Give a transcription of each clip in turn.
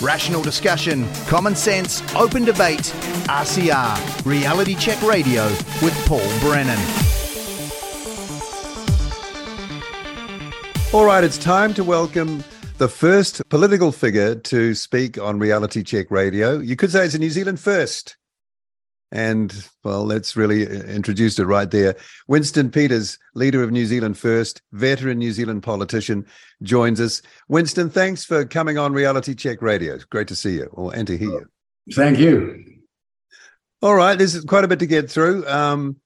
Rational discussion, common sense, open debate. RCR, Reality Check Radio with Paul Brennan. All right, it's time to welcome the first political figure to speak on Reality Check Radio. You could say it's a New Zealand first. And well, let's really uh, introduce it right there. Winston Peters, leader of New Zealand First, veteran New Zealand politician, joins us. Winston, thanks for coming on Reality Check Radio. It's great to see you or and to hear you. Thank you. All right, there's quite a bit to get through. Um,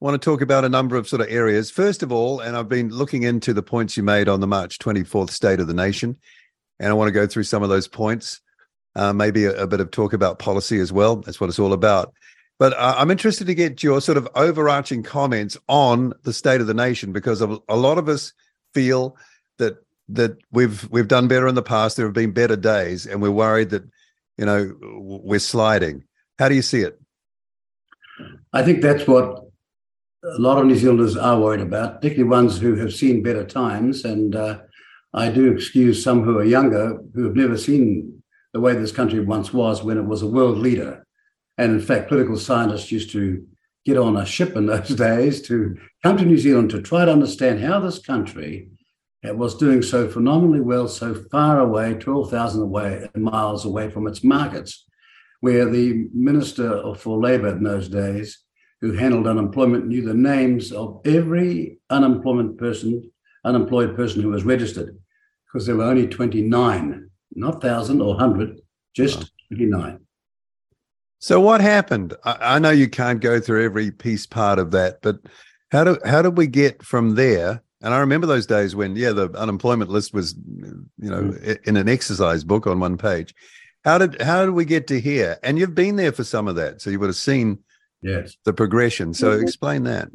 I want to talk about a number of sort of areas. First of all, and I've been looking into the points you made on the March 24th State of the Nation, and I want to go through some of those points. Uh, maybe a, a bit of talk about policy as well. That's what it's all about. But uh, I'm interested to get your sort of overarching comments on the state of the nation because a, lot of us feel that that we've we've done better in the past. There have been better days, and we're worried that you know we're sliding. How do you see it? I think that's what a lot of New Zealanders are worried about, particularly ones who have seen better times. And uh, I do excuse some who are younger who have never seen the way this country once was when it was a world leader. And in fact, political scientists used to get on a ship in those days to come to New Zealand to try to understand how this country was doing so phenomenally well, so far away, 12,000 away, miles away from its markets, where the Minister for Labour in those days, who handled unemployment, knew the names of every unemployment person, unemployed person who was registered, because there were only 29, not 1,000 or 100, just 29. So what happened? I, I, know you can't go through every piece part of that, but how do how did we get from there? And I remember those days when, yeah, the unemployment list was, you know, mm. in an exercise book on one page. How did how did we get to here? And you've been there for some of that, so you would have seen yes the progression. So mm-hmm. explain that.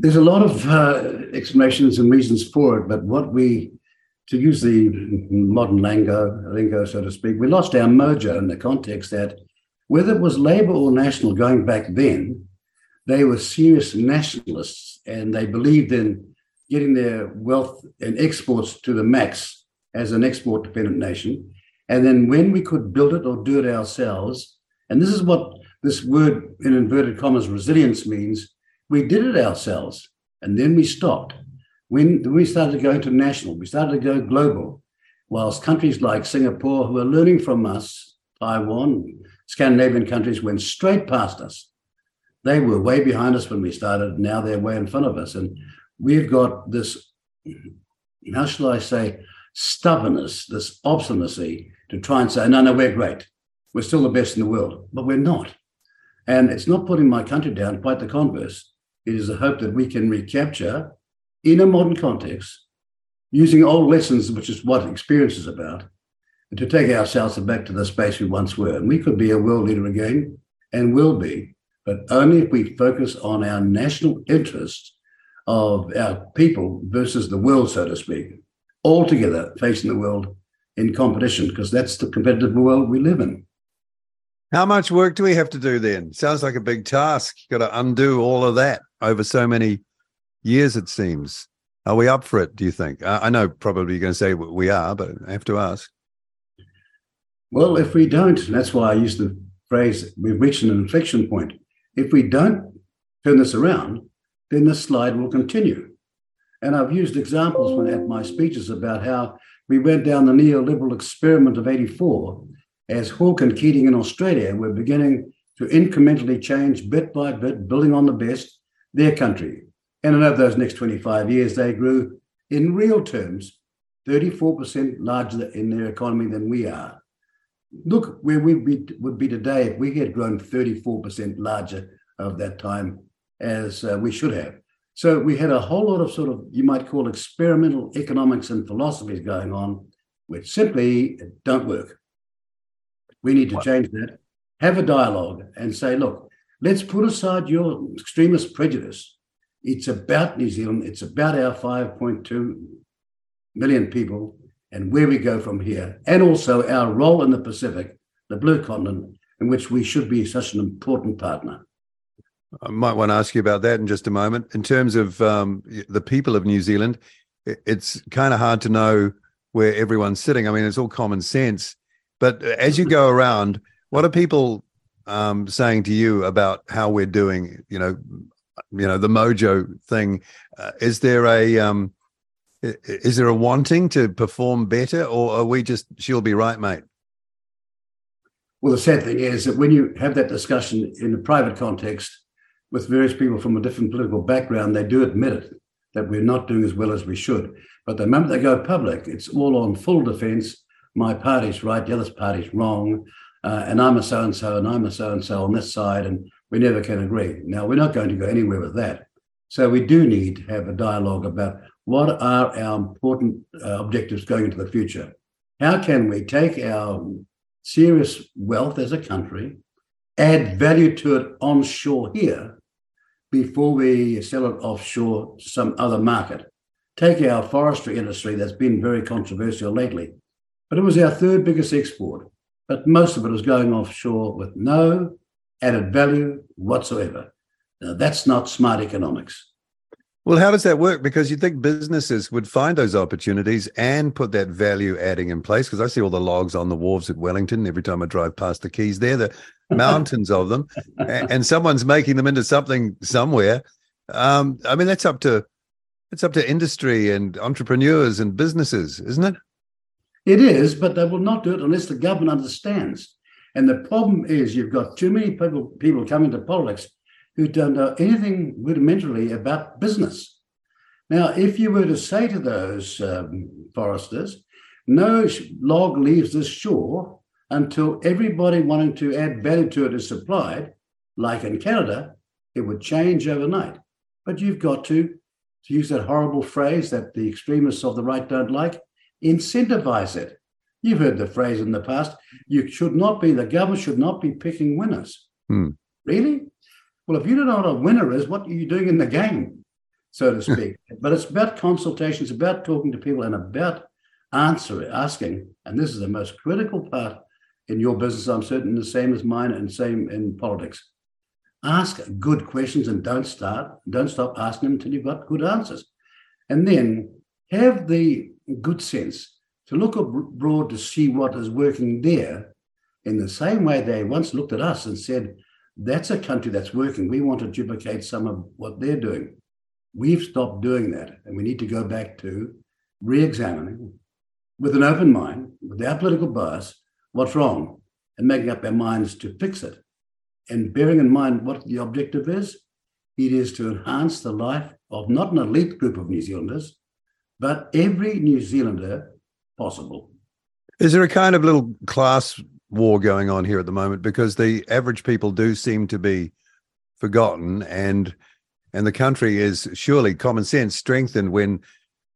There's a lot of uh, explanations and reasons for it, but what we to use the modern lingo, lingo, so to speak, we lost our mojo in the context that whether it was Labour or National going back then, they were serious nationalists and they believed in getting their wealth and exports to the max as an export dependent nation. And then when we could build it or do it ourselves, and this is what this word in inverted commas resilience means, we did it ourselves and then we stopped when we started to go international, we started to go global, whilst countries like Singapore, who are learning from us, Taiwan, Scandinavian countries went straight past us. They were way behind us when we started. Now they're way in front of us. And we've got this, how shall I say, stubbornness, this obstinacy to try and say, no, no, we're great. We're still the best in the world, but we're not. And it's not putting my country down, quite the converse. It is the hope that we can recapture in a modern context, using old lessons, which is what experience is about, to take ourselves back to the space we once were. And we could be a world leader again and will be, but only if we focus on our national interests of our people versus the world, so to speak, all together facing the world in competition, because that's the competitive world we live in. How much work do we have to do then? Sounds like a big task. You've got to undo all of that over so many years, it seems. Are we up for it, do you think? I know probably you're going to say we are, but I have to ask. Well, if we don't, that's why I use the phrase we've reached an inflection point. If we don't turn this around, then the slide will continue. And I've used examples when at my speeches about how we went down the neoliberal experiment of 84 as Hawke and Keating in Australia were beginning to incrementally change bit by bit, building on the best, their country. And over those next 25 years, they grew in real terms 34% larger in their economy than we are. Look where we would be today if we had grown 34% larger of that time as uh, we should have. So we had a whole lot of sort of, you might call experimental economics and philosophies going on, which simply don't work. We need to change that, have a dialogue and say, look, let's put aside your extremist prejudice it's about New Zealand. It's about our 5.2 million people and where we go from here, and also our role in the Pacific, the blue continent, in which we should be such an important partner. I might want to ask you about that in just a moment. In terms of um, the people of New Zealand, it's kind of hard to know where everyone's sitting. I mean, it's all common sense. But as you go around, what are people um, saying to you about how we're doing? You know, you know the mojo thing. Uh, is there a um, is there a wanting to perform better, or are we just she'll be right, mate? Well, the sad thing is that when you have that discussion in a private context with various people from a different political background, they do admit it that we're not doing as well as we should. But the moment they go public, it's all on full defense. My party's right, the other party's wrong, uh, and I'm a so and so, and I'm a so and so on this side, and we never can agree. Now, we're not going to go anywhere with that. So, we do need to have a dialogue about what are our important uh, objectives going into the future. How can we take our serious wealth as a country, add value to it onshore here before we sell it offshore to some other market. Take our forestry industry that's been very controversial lately, but it was our third biggest export. But most of it was going offshore with no added value whatsoever. Now, that's not smart economics. Well, how does that work? Because you'd think businesses would find those opportunities and put that value adding in place. Because I see all the logs on the wharves at Wellington every time I drive past the quays there, the mountains of them, and someone's making them into something somewhere. Um, I mean, that's up to it's up to industry and entrepreneurs and businesses, isn't it? It is, but they will not do it unless the government understands. And the problem is, you've got too many people people coming to politics who don't know anything rudimentarily about business. Now, if you were to say to those um, foresters, no log leaves this shore until everybody wanting to add value to it is supplied, like in Canada, it would change overnight. But you've got to, to use that horrible phrase that the extremists of the right don't like, incentivize it. You've heard the phrase in the past you should not be, the government should not be picking winners. Hmm. Really? Well, if you don't know what a winner is, what are you doing in the game, so to speak? but it's about consultations, about talking to people, and about answering, asking. And this is the most critical part in your business. I'm certain the same as mine, and same in politics. Ask good questions and don't start, don't stop asking them until you've got good answers. And then have the good sense to look abroad to see what is working there in the same way they once looked at us and said, that's a country that's working. We want to duplicate some of what they're doing. We've stopped doing that, and we need to go back to re examining with an open mind, without political bias, what's wrong and making up our minds to fix it. And bearing in mind what the objective is, it is to enhance the life of not an elite group of New Zealanders, but every New Zealander possible. Is there a kind of little class war going on here at the moment? Because the average people do seem to be forgotten and and the country is surely common sense strengthened when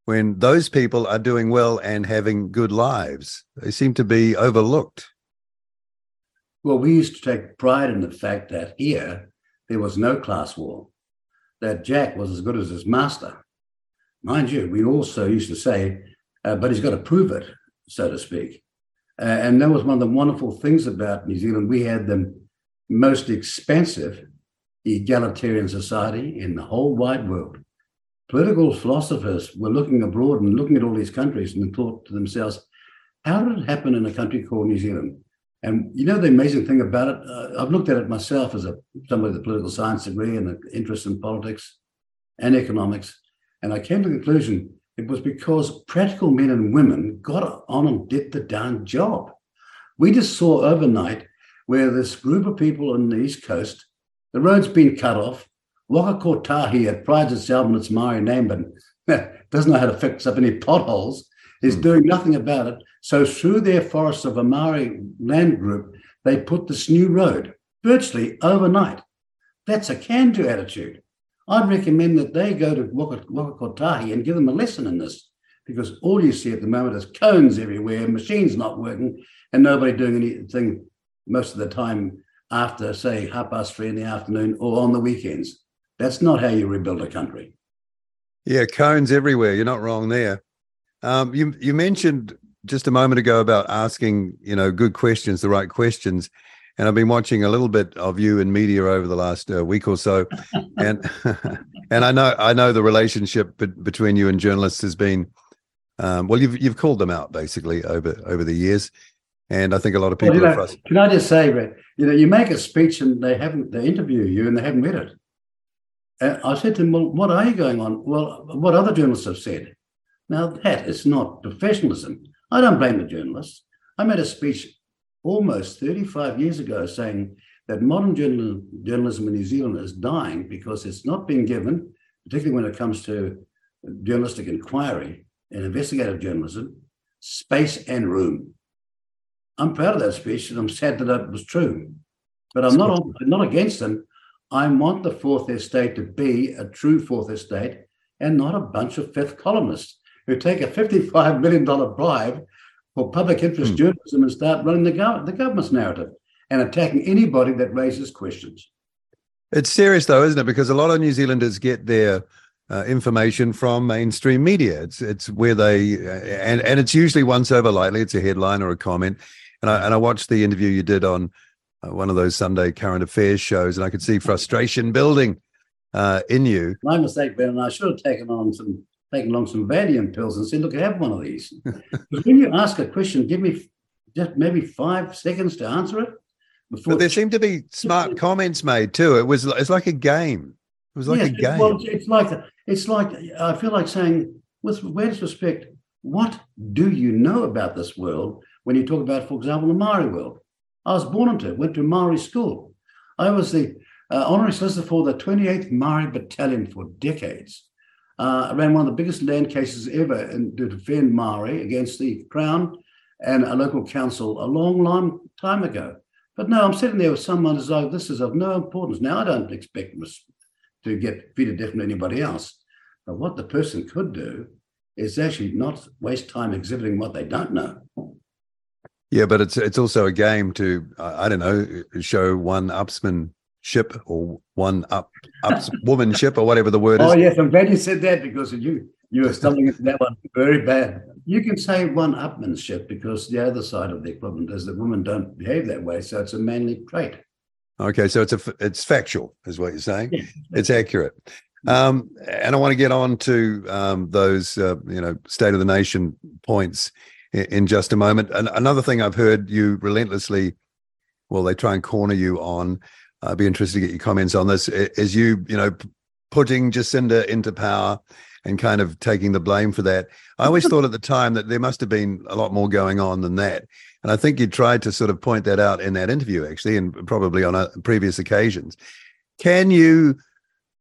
when those people are doing well and having good lives. They seem to be overlooked. Well we used to take pride in the fact that here there was no class war that jack was as good as his master. Mind you we also used to say uh, but he's got to prove it so to speak uh, and that was one of the wonderful things about New Zealand. We had the most expansive egalitarian society in the whole wide world. Political philosophers were looking abroad and looking at all these countries and thought to themselves, how did it happen in a country called New Zealand? And you know the amazing thing about it, uh, I've looked at it myself as a somebody with a political science degree and an interest in politics and economics, and I came to the conclusion it was because practical men and women got on and did the darn job. We just saw overnight where this group of people on the East Coast, the road's been cut off. Waka Kotahi, it prides itself on its Maori name, but doesn't know how to fix up any potholes, is mm. doing nothing about it. So through their forests of a Maori land group, they put this new road virtually overnight. That's a can-do attitude. I'd recommend that they go to Waka, Kotahi and give them a lesson in this because all you see at the moment is cones everywhere, machines not working, and nobody doing anything most of the time after, say, half past three in the afternoon or on the weekends. That's not how you rebuild a country. Yeah, cones everywhere. You're not wrong there. Um, you you mentioned just a moment ago about asking, you know, good questions, the right questions and I've been watching a little bit of you in media over the last uh, week or so, and and I know I know the relationship be- between you and journalists has been Um, well, you've you've called them out basically over over the years, and I think a lot of people well, are know, frustrated. Can I just say, Brett, you know, you make a speech and they haven't they interview you and they haven't read it. And I said to them, "Well, what are you going on?" Well, what other journalists have said. Now that is not professionalism. I don't blame the journalists. I made a speech almost 35 years ago saying that modern journal, journalism in New Zealand is dying because it's not being given, particularly when it comes to journalistic inquiry and investigative journalism, space and room. I'm proud of that speech and I'm sad that it was true. But I'm not, not against them. I want the fourth estate to be a true fourth estate and not a bunch of fifth columnists who take a $55 million bribe for public interest hmm. journalism and start running the, gov- the government's narrative and attacking anybody that raises questions. It's serious, though, isn't it? Because a lot of New Zealanders get their uh, information from mainstream media. It's it's where they uh, and and it's usually once over lightly. It's a headline or a comment. And I and I watched the interview you did on uh, one of those Sunday current affairs shows, and I could see frustration building uh, in you. My mistake, Ben, and I should have taken on some taken along some Valium pills and said, "Look, I have one of these." because when you ask a question, give me just maybe five seconds to answer it. Before but there seemed to be smart comments made too. It was it's like a game. It was like yes, a game. Well, it's like it's like I feel like saying, with greatest respect, what do you know about this world when you talk about, for example, the Maori world? I was born into it, went to Maori school. I was the uh, honorary solicitor for the 28th Maori Battalion for decades. Uh, I ran one of the biggest land cases ever in, to defend Maori against the Crown and a local council a long, long time ago. But no, I'm sitting there with someone as though this is of no importance. Now, I don't expect to get treated different than anybody else. But what the person could do is actually not waste time exhibiting what they don't know. Yeah, but it's it's also a game to I don't know show one upsman ship or one up ups woman ship or whatever the word is. Oh yes, I'm glad you said that because you you were stumbling into that one very bad. You can say one upmanship because the other side of the equivalent is that women don't behave that way, so it's a manly trait. Okay, so it's a it's factual, is what you're saying. Yeah. It's accurate. Um, and I want to get on to um, those, uh, you know, state of the nation points in, in, just a moment. And another thing I've heard you relentlessly, well, they try and corner you on. I'd be interested to get your comments on this. Is you, you know, putting Jacinda into power and kind of taking the blame for that. I always thought at the time that there must have been a lot more going on than that. And I think you tried to sort of point that out in that interview, actually, and probably on a, previous occasions. Can you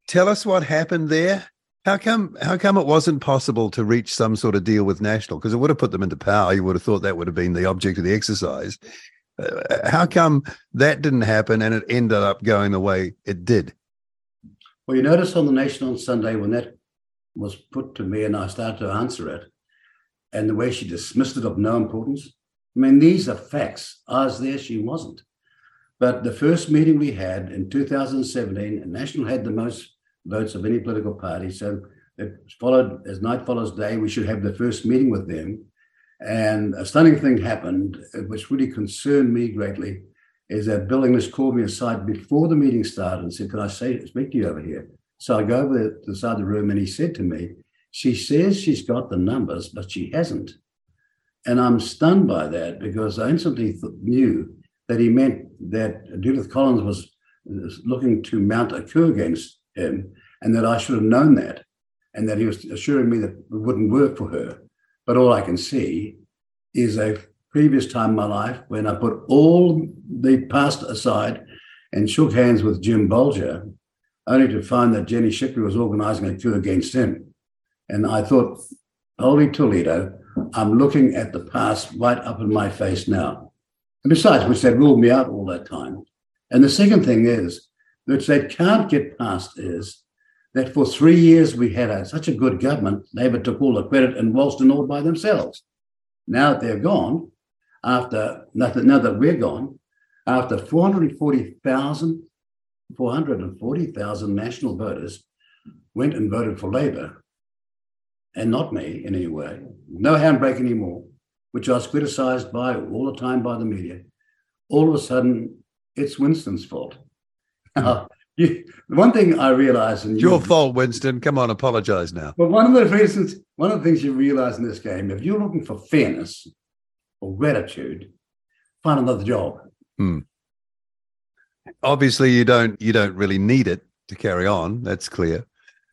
tell us what happened there? How come how come it wasn't possible to reach some sort of deal with National? Because it would have put them into power. You would have thought that would have been the object of the exercise. Uh, how come that didn't happen and it ended up going the way it did? Well, you notice on the Nation on Sunday when that was put to me and I started to answer it, and the way she dismissed it of no importance. I mean, these are facts. I was there, she wasn't. But the first meeting we had in 2017, National had the most votes of any political party. So it followed as night follows day. We should have the first meeting with them. And a stunning thing happened, uh, which really concerned me greatly, is that Bill English called me aside before the meeting started and said, Can I say speak to you over here? So I go over to the side of the room and he said to me, She says she's got the numbers, but she hasn't. And I'm stunned by that because I instantly th- knew that he meant that Judith Collins was looking to mount a coup against him, and that I should have known that, and that he was assuring me that it wouldn't work for her. But all I can see is a previous time in my life when I put all the past aside and shook hands with Jim Bolger, only to find that Jenny Shipley was organizing a coup against him. And I thought, holy Toledo, I'm looking at the past right up in my face now. And besides which, they ruled me out all that time. And the second thing is, which they can't get past is that for three years we had a, such a good government, Labor took all the credit and in all by themselves. Now that they're gone, after now that, now that we're gone, after 440,000 440,000 national voters went and voted for Labor, and not me in any way, no handbrake anymore, which I was criticized by all the time by the media. All of a sudden, it's Winston's fault. Hmm. You, one thing I realize, and your fault, Winston. Come on, apologize now. But one of the reasons, one of the things you realize in this game, if you're looking for fairness or gratitude, find another job. Hmm. Obviously, you don't you don't really need it to carry on. That's clear.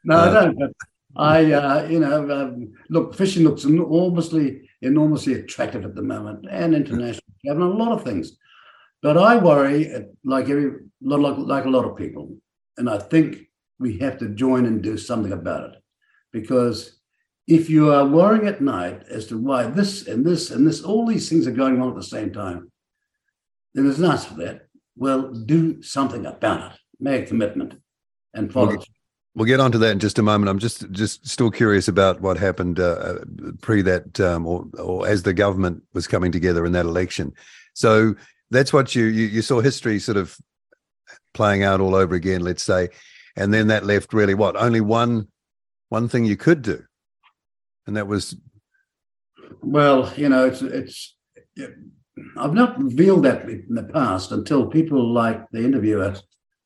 No, Uh, I don't. But I, uh, you know, um, look, fishing looks enormously, enormously attractive at the moment, and international travel, and a lot of things. But I worry, like every, like, like a lot of people, and I think we have to join and do something about it, because if you are worrying at night as to why this and this and this, all these things are going on at the same time, then there's an answer for that. Well, do something about it. Make a commitment and follow. Okay. We'll get onto that in just a moment. I'm just just still curious about what happened uh, pre that, um, or or as the government was coming together in that election. So that's what you you, you saw history sort of playing out all over again. Let's say, and then that left really what only one one thing you could do, and that was Well, you know, it's it's. I've not revealed that in the past until people like the interviewer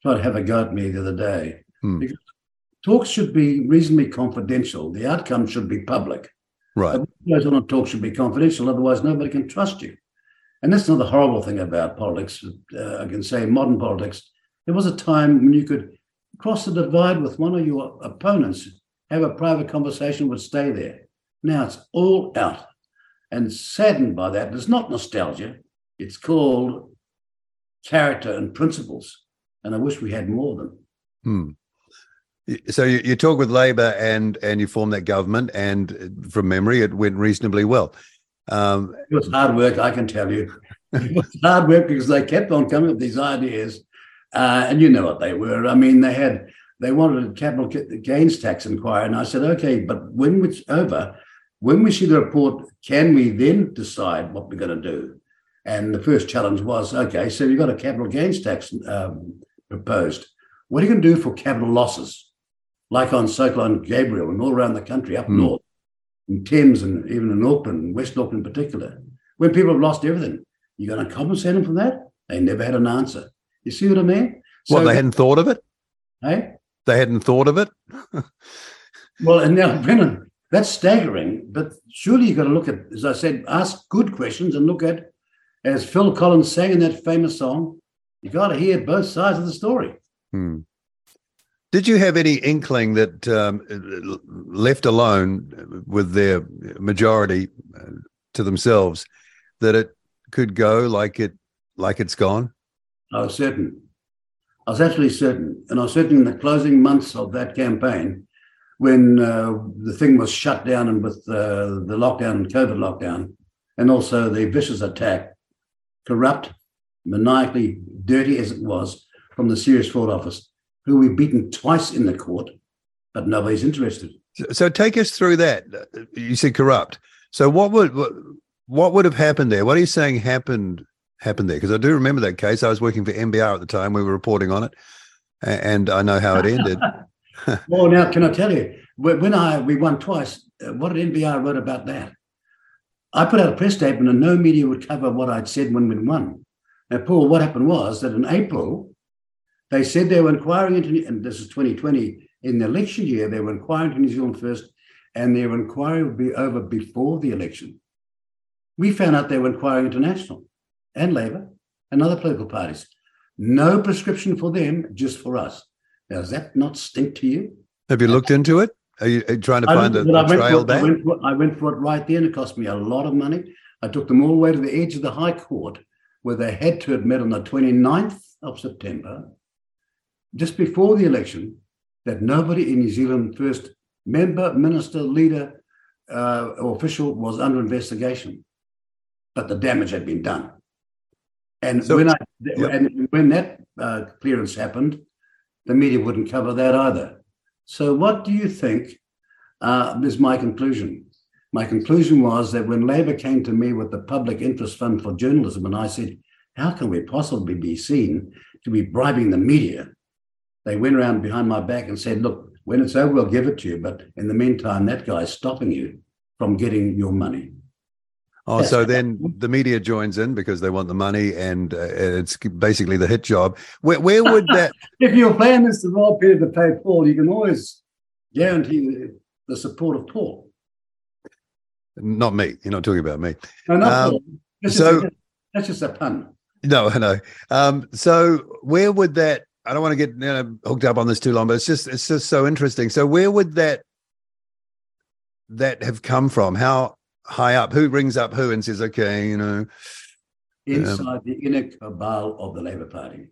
tried to have a go at me the other day. Hmm. Because talks should be reasonably confidential. The outcome should be public. right. What goes on in talks should be confidential. Otherwise, nobody can trust you. And that's another horrible thing about politics. Uh, I can say modern politics. There was a time when you could cross the divide with one of your opponents, have a private conversation, would stay there. Now it's all out. And saddened by that, it's not nostalgia. It's called character and principles. And I wish we had more of them. Hmm. So you, you talk with Labor and and you form that government, and from memory, it went reasonably well. Um, It was hard work, I can tell you. It was hard work because they kept on coming up with these ideas, uh, and you know what they were. I mean, they had they wanted a capital gains tax inquiry, and I said, okay, but when it's over, when we see the report, can we then decide what we're going to do? And the first challenge was, okay, so you've got a capital gains tax um, proposed. What are you going to do for capital losses, like on Cyclone Gabrielle and all around the country up Hmm. north? In Thames and even in Auckland, West Auckland in particular, when people have lost everything. You're going to compensate them for that? They never had an answer. You see what I mean? well, they hadn't thought of it. Hey? They hadn't thought of it. Well, and now, Brennan, that's staggering. But surely you've got to look at, as I said, ask good questions and look at, as Phil Collins sang in that famous song, you got to hear both sides of the story. Hmm. Did you have any inkling that um, left alone with their majority uh, to themselves that it could go like it like it's gone? I was certain. I was absolutely certain. And I was certain in the closing months of that campaign, when uh, the thing was shut down and with uh, the lockdown COVID lockdown, and also the vicious attack, corrupt, maniacally dirty as it was, from the Serious Fraud Office, who we've beaten twice in the court, but nobody's interested. So, so take us through that. You said corrupt. So what would what, what would have happened there? What are you saying happened happened there? Because I do remember that case. I was working for NBR at the time. We were reporting on it, and I know how it ended. well, now can I tell you when when I we won twice? Uh, what did NBR wrote about that? I put out a press statement, and no media would cover what I'd said when we'd won. Now, Paul, what happened was that in April, they said they were inquiring into, and this is 2020, in the election year, they were inquiring into New Zealand first, and their inquiry would be over before the election. We found out they were inquiring international and Labor and other political parties. No prescription for them, just for us. Now, does that not stink to you? Have you looked into it? Are you, are you trying to find a, looked- but went trail it- I went, for, it- I went for it right there, and it cost me a lot of money. I took them all the way to the edge of the High Court, where they had to admit on the 29th of September, just before the election, that nobody in New Zealand first member, minister, leader, uh, or official was under investigation, but the damage had been done. And So- when I yeah. and when that uh, clearance happened, the media wouldn't cover that either. So, what do you think uh, is my conclusion? My conclusion was that when Labor came to me with the Public Interest Fund for Journalism, and I said, How can we possibly be seen to be bribing the media? They went around behind my back and said, Look, when it's over, we'll give it to you. But in the meantime, that guy's stopping you from getting your money. Oh, so then the media joins in because they want the money, and uh, it's basically the hit job. Where, where would that? if your plan is to rob Peter to pay Paul, you can always guarantee the, support of Paul. Not me. You're not talking about me. No, not um, Paul. That's so just a, that's just a pun. No, no. Um, so where would that? I don't want to get you know, hooked up on this too long, but it's just it's just so interesting. So where would that that have come from? How high up? Who rings up who and says, okay, you know, inside um, the inner cabal of the Labour Party?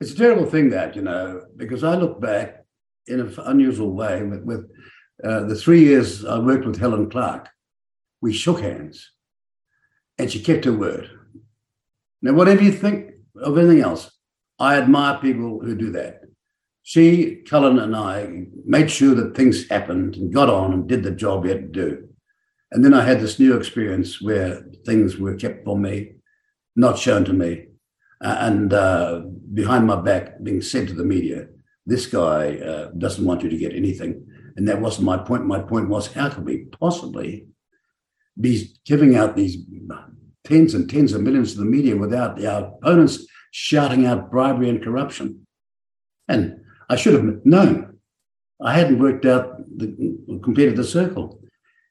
It's a terrible thing that you know because I look back in an unusual way with, with uh, the three years I worked with Helen Clark. We shook hands, and she kept her word. Now, whatever you think of anything else, I admire people who do that. She, Cullen, and I made sure that things happened and got on and did the job we had to do. And then I had this new experience where things were kept from me, not shown to me, uh, and uh, behind my back being said to the media, this guy uh, doesn't want you to get anything. And that wasn't my point. My point was, how could we possibly be giving out these tens and tens of millions to the media without our opponents shouting out bribery and corruption. And I should have known. I hadn't worked out the completed the circle.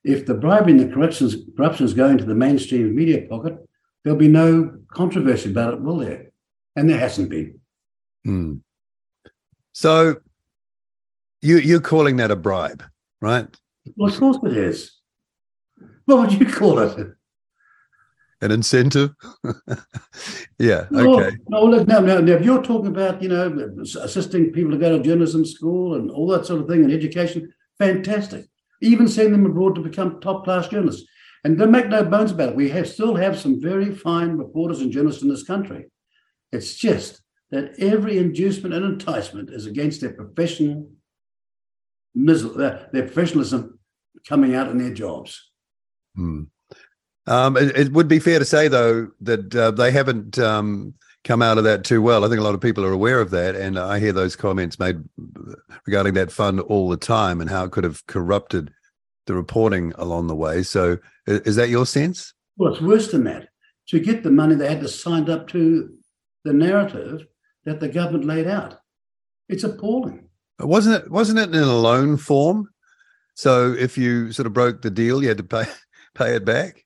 If the bribery and the corruption corruption is going to the mainstream media pocket, there'll be no controversy about it, will there? And there hasn't been. Hmm. So you you're calling that a bribe, right? Well, of course it is. What would you call it? An incentive. yeah. Okay. No, no, no, no, no. If you're talking about, you know, assisting people to go to journalism school and all that sort of thing and education, fantastic. Even send them abroad to become top class journalists. And don't make no bones about it. We have still have some very fine reporters and journalists in this country. It's just that every inducement and enticement is against their professional, their professionalism coming out in their jobs. Hmm. Um, it, it, would be fair to say, though, that uh, they haven't um, come out of that too well. I think a lot of people are aware of that, and I hear those comments made regarding that fund all the time and how it could have corrupted the reporting along the way. So, is that your sense? Well, it's worse than that. To get the money, they had to sign up to the narrative that the government laid out. It's appalling. Wasn't it? Wasn't it in a loan form? So if you sort of broke the deal, you had to pay pay it back.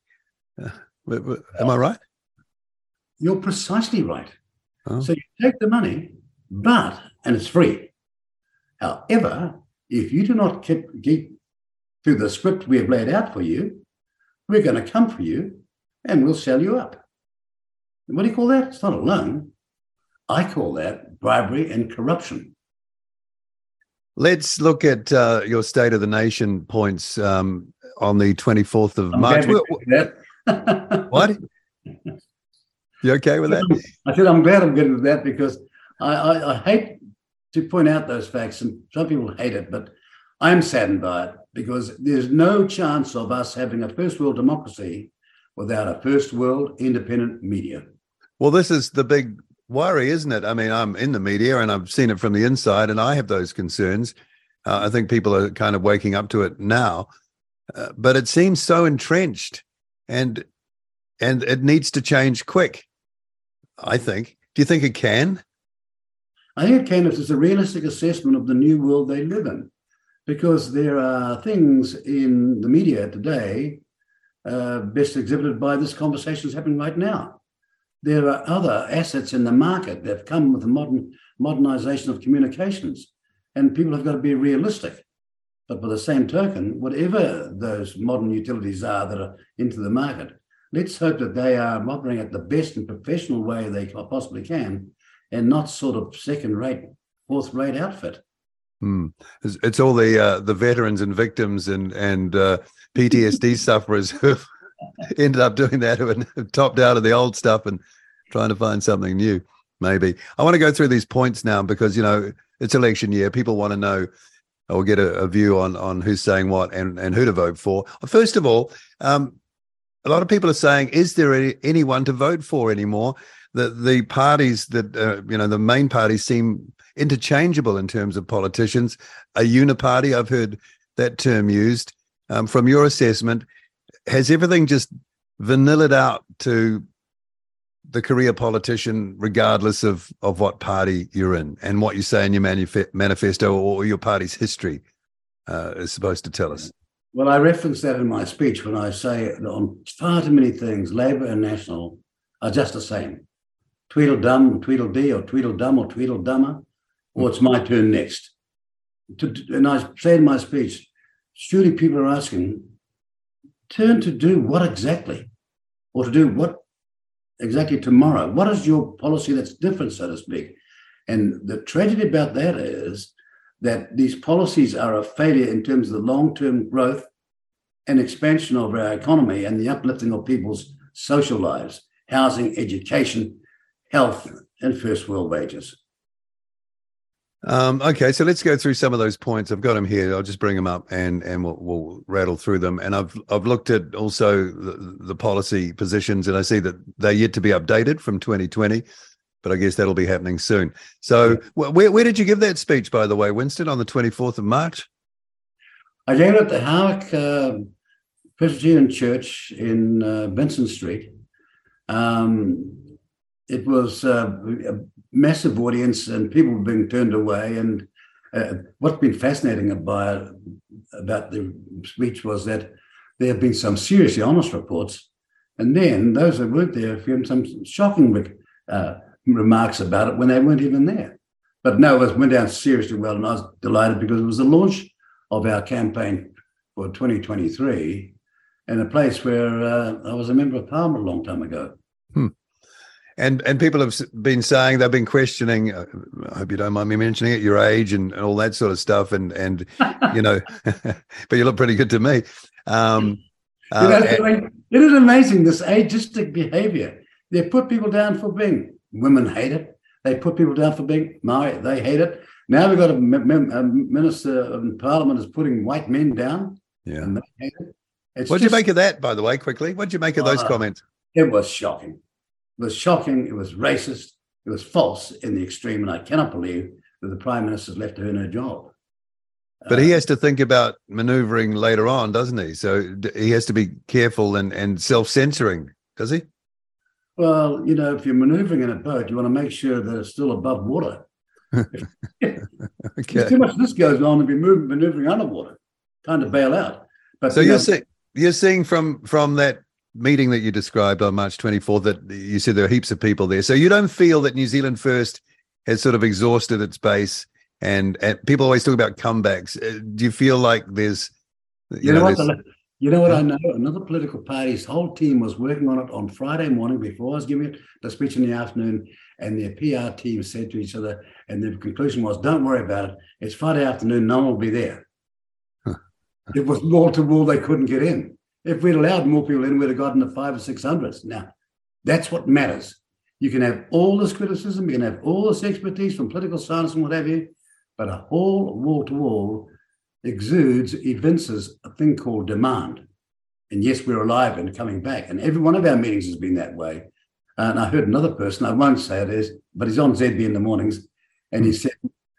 Am I right? You're precisely right. Oh. So you take the money, but, and it's free. However, if you do not keep, keep to the script we have laid out for you, we're going to come for you and we'll sell you up. What do you call that? It's not a loan. I call that bribery and corruption. Let's look at uh, your State of the Nation points um, on the 24th of I'm March what? You okay with that? I said I'm glad I'm good with that because I, I, I, hate to point out those facts, and some people hate it, but I'm saddened by it because there's no chance of us having a first world democracy without a first world independent media. Well, this is the big worry, isn't it? I mean, I'm in the media and I've seen it from the inside, and I have those concerns. Uh, I think people are kind of waking up to it now, uh, but it seems so entrenched and and it needs to change quick. I think. Do you think it can? I think it can if there's a realistic assessment of the new world they live in, because there are things in the media today, uh, best exhibited by this conversation that's happening right now. There are other assets in the market that have come with the modern modernization of communications, and people have got to be realistic. But by the same token, whatever those modern utilities are that are into the market, let's hope that they are operating at the best and professional way they possibly can and not sort of second rate, fourth rate outfit. Hmm. It's, it's, all the uh, the veterans and victims and and uh, PTSD sufferers who ended up doing that who have topped out of the old stuff and trying to find something new. Maybe I want to go through these points now because you know it's election year. People want to know or get a, a, view on on who's saying what and and who to vote for. First of all, um, a lot of people are saying, is there any, anyone to vote for anymore? The the parties that uh, you know the main parties seem interchangeable in terms of politicians. A uniparty, I've heard that term used. Um, from your assessment, has everything just vanilla it out to the career politician, regardless of of what party you're in and what you say in your manif- manifesto or your party's history uh, is supposed to tell us. Well, I reference that in my speech when I say that on far too many things, Labour and National are just the same. Tweedledum, Tweedledee, or Tweedledum, or Tweedledummer, or it's my turn next. And I say in my speech, surely people are asking, turn to do what exactly? Or to do what exactly tomorrow? What is your policy that's different, so to speak? And the tragedy about that is that these policies are a failure in terms of the long term growth and expansion of our economy and the uplifting of people's social lives, housing, education, health, and first world wages. Um, okay, so let's go through some of those points. I've got them here. I'll just bring them up and and we'll, we'll rattle through them. And I've I've looked at also the, the, policy positions, and I see that they're yet to be updated from 2020, but I guess that'll be happening soon. So, where where did you give that speech, by the way, Winston, on the 24th of March? I gave it at the Howick uh, Presbyterian Church in uh, Benson Street. Um, it was uh, a massive audience and people being turned away. And uh, what's been fascinating about, about the speech was that there have been some seriously honest reports. And then those that weren't there given some shocking uh, remarks about it when they weren't even there. But no, it went down seriously well. And I was delighted because it was the launch of our campaign for 2023 in a place where uh, I was a member of parliament a long time ago. And and people have been saying they've been questioning uh, i hope you don't mind me mentioning it your age and, and all that sort of stuff and and you know but you look pretty good to me. Um uh, you know, and, it is amazing this ageistic behavior. They put people down for being women hate it. They put people down for being Maori, they hate it. Now we've got a, a minister in parliament is putting white men down yeah. and they hate it. What did you make of that by the way quickly? What did you make of those uh, comments? it was shocking it was shocking, it was racist, it was false in the extreme, and I cannot believe that the Prime Minister's left her in her job. But he uh, has to think about maneuvering later on, doesn't he? So he has to be careful and, and self censoring, does he? Well, you know, if you're maneuvering in a boat, you want to make sure that it's still above water. okay. If too much of this goes on to be moving, maneuvering underwater, time to bail out. But so you are see, you're seeing from from that meeting that you described on March 24th that you said there are heaps of people there. So you don't feel that New Zealand First has sort of exhausted its base and, and people always talk about comebacks. Uh, do you feel like there's you, you know, know what the, you know what I know? Another political party's whole team was working on it on Friday morning before I was giving it the speech in the afternoon, and their PR team said to each other, and the conclusion was, "Don't worry about it. It's Friday afternoon. No one will be there." it was wall to wall; they couldn't get in. If we'd allowed more people in, we'd have gotten to five or six hundreds. Now, that's what matters. You can have all this criticism, you can have all this expertise from political science and what have you, but a whole wall to wall exudes, evinces a thing called demand. And yes, we're alive and coming back. And every one of our meetings has been that way. And I heard another person, I won't say it is, but he's on ZB in the mornings, and he said,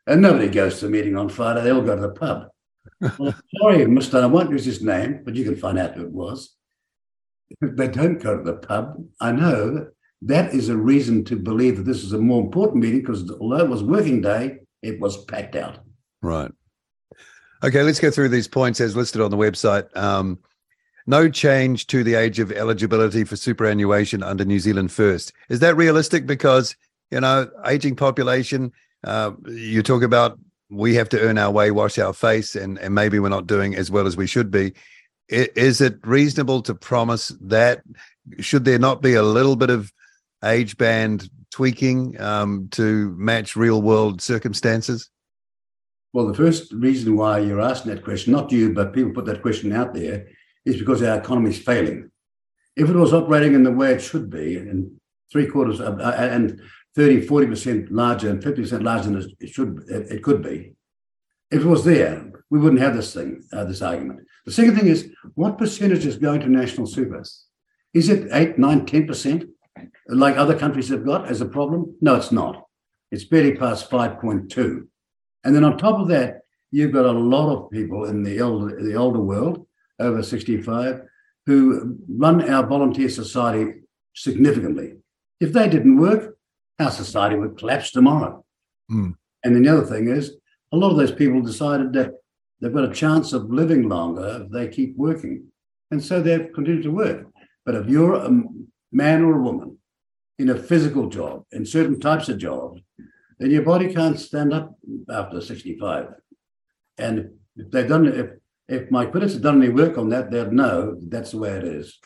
and nobody goes to a meeting on Friday, they all go to the pub well, sorry, Mr. I won't use his name, but you can find out who it was. they don't go to the pub, I know that is a reason to believe that this is a more important meeting because although it was working day, it was packed out. Right. Okay, let's go through these points as listed on the website. Um, no change to the age of eligibility for superannuation under New Zealand First. Is that realistic? Because you know, aging population. Uh, you talk about we have to earn our way, wash our face, and, and maybe we're not doing as well as we should be. Is it reasonable to promise that? Should there not be a little bit of age band tweaking um, to match real world circumstances? Well, the first reason why you're asking that question, not you, but people put that question out there, is because our economy is failing. If it was operating in the way it should be, and three quarters of, uh, and 30, 40% larger and 50% larger than it should it could be. If it was there, we wouldn't have this thing, uh, this argument. The second thing is what percentage is going to national super? Is it 8, 9, 10%, like other countries have got as a problem? No, it's not. It's barely past 5.2. And then on top of that, you've got a lot of people in the elder, the older world, over 65, who run our volunteer society significantly. If they didn't work, our society would collapse tomorrow. Mm. And then the other thing is, a lot of those people decided that they've got a chance of living longer if they keep working. And so they've continued to work. But if you're a man or a woman in a physical job, in certain types of jobs, then your body can't stand up after 65. And if they've done if if my critics have done any work on that, they'd know that's the way it is.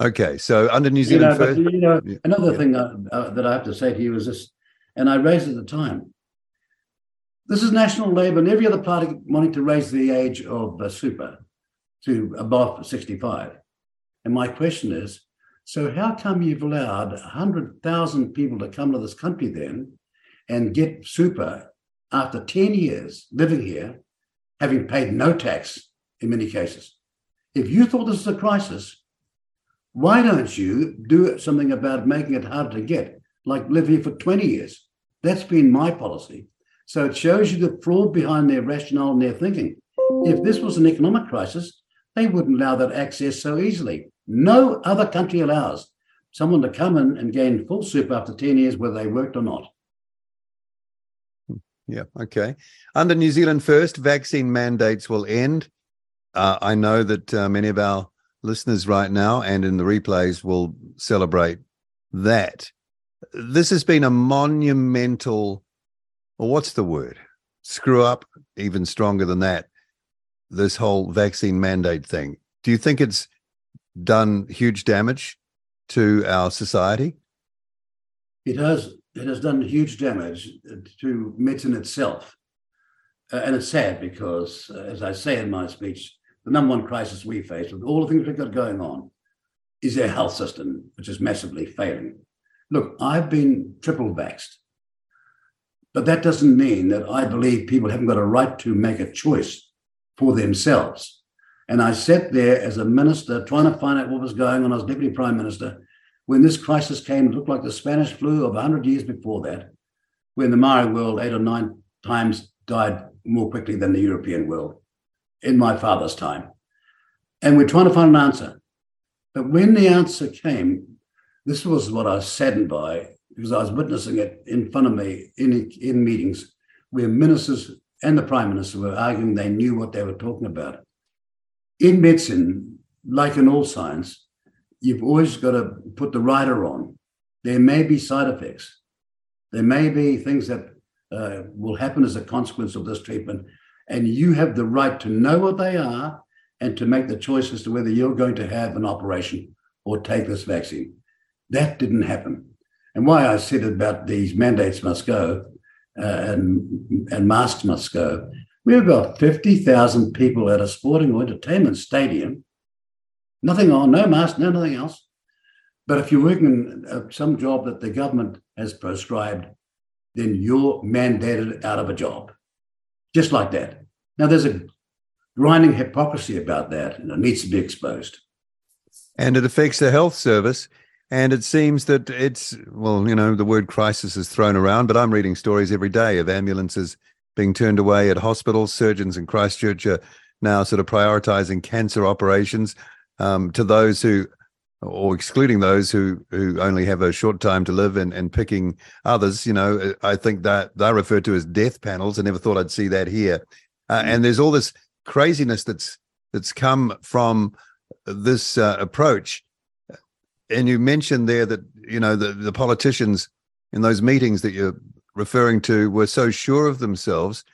Okay, so under New Zealand, you know, first, you know another Yeah. thing uh, uh, that I have to say to you is this, and I raised it at the time. This is National Labour and every other party wanting to raise the age of uh, super to above 65. And my question is so, how come you've allowed 100,000 people to come to this country then and get super after 10 years living here, having paid no tax in many cases? If you thought this was a crisis, why don't you do something about making it harder to get, like live here for 20 years? That's been my policy. So it shows you the fraud behind their rationale and their thinking. If this was an economic crisis, they wouldn't allow that access so easily. No other country allows someone to come in and gain full super after 10 years, whether they worked or not. Yeah. Okay. Under New Zealand First, vaccine mandates will end. Uh, I know that uh, many of our listeners right now and in the replays will celebrate that. This has been a monumental, or what's the word? Screw up, even stronger than that. This whole vaccine mandate thing. Do you think it's done huge damage to our society? It has it has done huge damage to medicine itself, uh, and it's sad because, uh, as I say in my speech, the number one crisis we face with all the things we've got going on is our health system, which is massively failing. Look, I've been triple vaxxed, but that doesn't mean that I believe people haven't got a right to make a choice for themselves. And I sat there as a minister trying to find out what was going on as deputy prime minister when this crisis came, it looked like the Spanish flu of 100 years before that, when the Maori world eight or nine times died more quickly than the European world in my father's time. And we're trying to find an answer. But when the answer came, this was what I was saddened by because I was witnessing it in front of me in, in meetings where ministers and the prime minister were arguing they knew what they were talking about. In medicine, like in all science, you've always got to put the rider on. There may be side effects. There may be things that uh, will happen as a consequence of this treatment. And you have the right to know what they are and to make the choice as to whether you're going to have an operation or take this vaccine. That didn't happen. And why I said about these mandates must go uh, and, and masks must go. We've got 50,000 people at a sporting or entertainment stadium nothing on, no mask, no nothing else. But if you're working at some job that the government has prescribed, then you're mandated out of a job, just like that. Now, there's a grinding hypocrisy about that, and it needs to be exposed. and it affects the health service. And it seems that it's, well, you know, the word crisis is thrown around, but I'm reading stories every day of ambulances being turned away at hospitals. Surgeons in Christchurch are now sort of prioritizing cancer operations um, to those who, or excluding those who who only have a short time to live and, and picking others. You know, I think that they're referred to as death panels. I never thought I'd see that here. Uh, and there's all this craziness that's that's come from this uh, approach. And you mentioned there that you know the, the politicians in those meetings that you're referring to were so sure of themselves,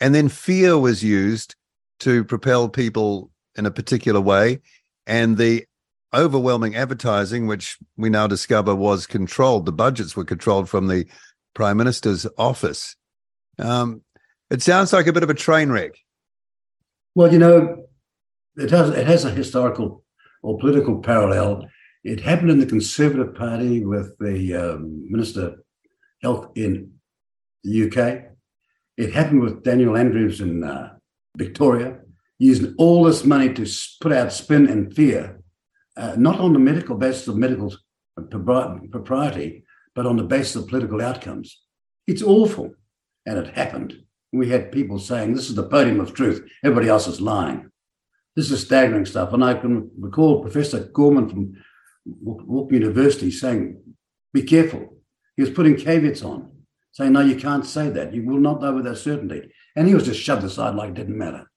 and then fear was used to propel people in a particular way, and the overwhelming advertising, which we now discover was controlled, the budgets were controlled from the prime minister's office. Um, it sounds like a bit of a train wreck. Well, you know, it has it has a historical or political parallel. It happened in the Conservative Party with the um, Minister Health in the UK. It happened with Daniel Andrews in uh, Victoria, using all this money to put out spin and fear, uh, not on the medical basis of medical propriety, but on the basis of political outcomes. It's awful, and it happened. We had people saying, "This is the podium of truth. Everybody else is lying." This is staggering stuff. And I can recall Professor Gorman from Auckland University saying, be careful. He was putting caveats on, saying, no, you can't say that. You will not know with certainty. And he was just shoved aside like it didn't matter.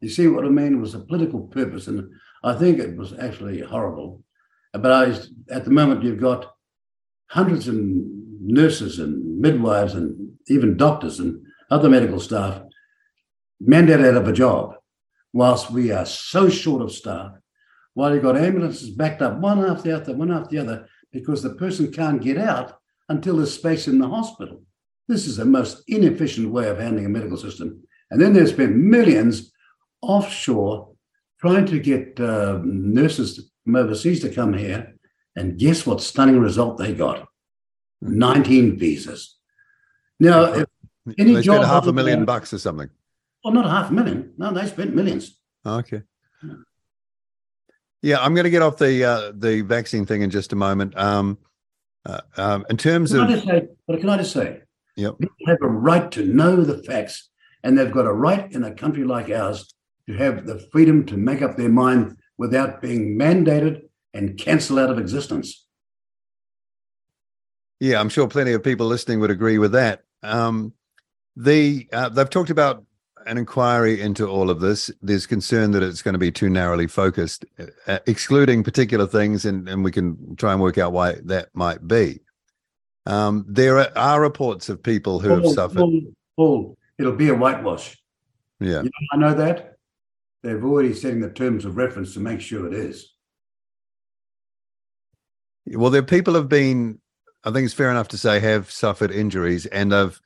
You see what I mean? It was a political purpose. And I think it was actually horrible. But I, at the moment, you've got hundreds of nurses and midwives and even doctors and other medical staff mandated out of a job whilst we are so short of staff, while you've got ambulances backed up one after the other, one after the other, because the person can't get out until there's space in the hospital. This is the most inefficient way of handling a medical system. And then they spent millions offshore trying to get uh, nurses from overseas to come here. And guess what stunning result they got? 19 visas. Now, if any they job. half a million bucks or something. Well, not a half a million. No, they spent millions. Okay. Yeah, I'm going to get off the uh, the vaccine thing in just a moment. Um, uh, um, in terms can of, say, but can I just say, yep. people have a right to know the facts, and they've got a right in a country like ours to have the freedom to make up their mind without being mandated and cancelled out of existence. Yeah, I'm sure plenty of people listening would agree with that. Um, the uh, they've talked about an inquiry into all of this. There's concern that it's going to be too narrowly focused, uh, excluding particular things, and, and we can try and work out why that might be. Um, there are, are, reports of people who have suffered. Paul, it'll be a whitewash. Yeah, you know, I know that. They've already setting the terms of reference to make sure it is. Well, there people have been. I think it's fair enough to say have suffered injuries and have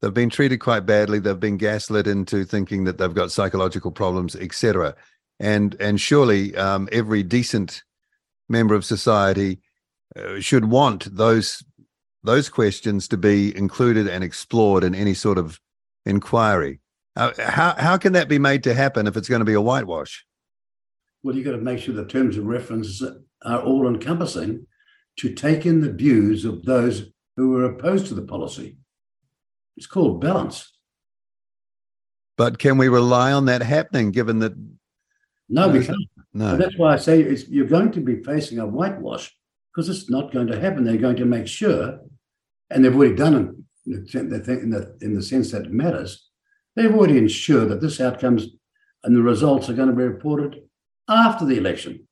they've been treated quite badly. They've been gaslit into thinking that they've got psychological problems, etc. And and surely um, every decent member of society uh, should want those those questions to be included and explored in any sort of inquiry. Uh, how how can that be made to happen if it's going to be a whitewash? Well, you've got to make sure the terms of reference are all encompassing to take in the views of those who are opposed to the policy. It's called balance. But can we rely on that happening given that? No, we can't. No. that's why I say you're going to be facing a whitewash because it's not going to happen. They're going to make sure, and they've already done it in the, in the sense that it matters. They've already ensured that this outcomes and the results are going to be reported after the election,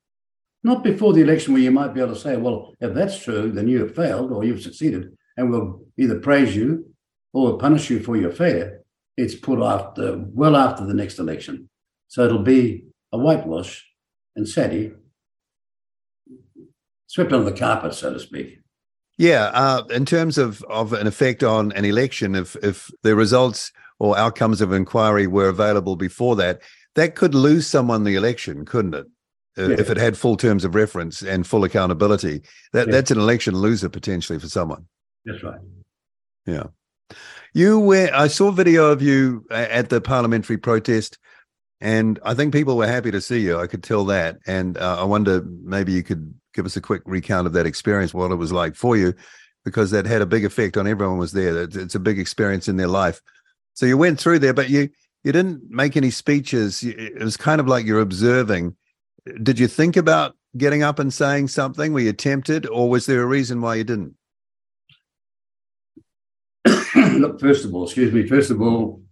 not before the election, where you might be able to say, well, if that's true, then you have failed or you've succeeded, and we'll either praise you or punish you for your failure, it's put after well after the next election. So it'll be a whitewash and SADI swept under the carpet, so to speak. Yeah, uh, in terms of, of an effect on an election, if if the results or outcomes of inquiry were available before that, that could lose someone the election, couldn't it? Uh, yeah. If it had full terms of reference and full accountability, that, yeah. that's an election loser potentially for someone. That's right. Yeah. You were, I saw video of you at the parliamentary protest, and I think people were happy to see you. I could tell that. And uh, I wonder maybe you could give us a quick recount of that experience, what it was like for you, because that had a big effect on everyone was there. It's a big experience in their life. So you went through there, but you you didn't make any speeches. It was kind of like you're observing. Did you think about getting up and saying something? Were you tempted, or was there a reason why you didn't? look, first of all, excuse me, first of all,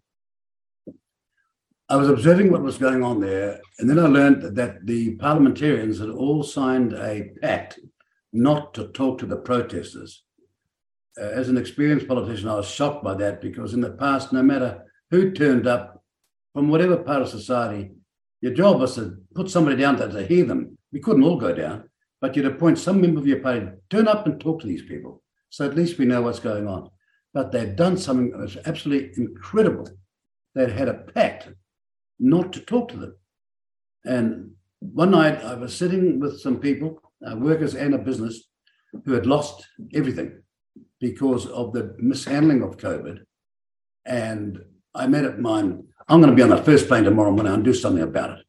I was observing what was going on there, and then I learned that the parliamentarians had all signed a pact not to talk to the protesters. Uh, as an experienced politician, I was shocked by that because in the past, no matter who turned up from whatever part of society, your job was to put somebody down there to hear them. We couldn't all go down, but you'd appoint some member of your party, turn up and talk to these people. So at least we know what's going on but they've done something that was absolutely incredible. They had a pact not to talk to them. And one night I was sitting with some people, uh, workers and a business, who had lost everything because of the mishandling of COVID. And I made up mind, I'm going to be on the first plane tomorrow morning and do something about it.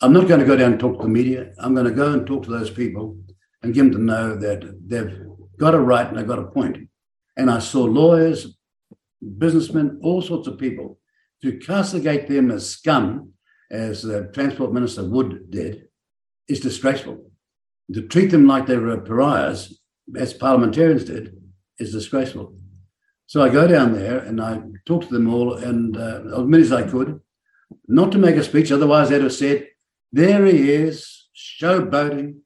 I'm not going to go down and talk to the media. I'm going to go and talk to those people and give them to know that they've got a right and they've got a point. And I saw lawyers, businessmen, all sorts of people to castigate them as scum as the Transport Minister Wood did, is disgraceful. To treat them like they were pariahs, as parliamentarians did, is disgraceful. So I go down there and I talk to them all, and uh, as many as I could, not to make a speech, otherwise they'd have said, There he is, showboating,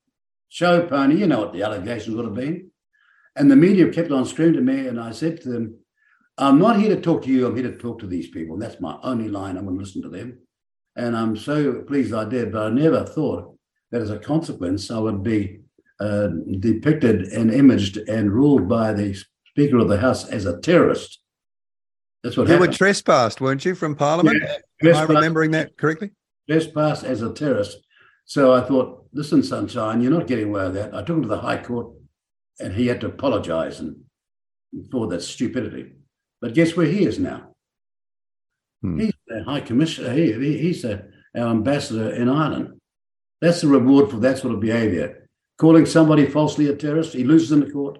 show pony. You know what the allegations would have been. And the media kept on screaming to me, and I said to them, I'm not here to talk to you, I'm here to talk to these people. That's my only line. I'm going to listen to them. And I'm so pleased I did, but I never thought that as a consequence, I would be uh, depicted and imaged and ruled by the Speaker of the House as a terrorist. That's what you happened. were trespassed, weren't you, from Parliament? Yeah, Am I remembering that correctly? Trespassed as a terrorist. So I thought, listen, sunshine, you're not getting away with that. I took him to the High Court, and he had to apologise and for that stupidity. But guess where he is now? Hmm. He's the High Commissioner. He, he- he's the, our ambassador in Ireland. That's the reward for that sort of behaviour. Calling somebody falsely a terrorist, he loses in the court.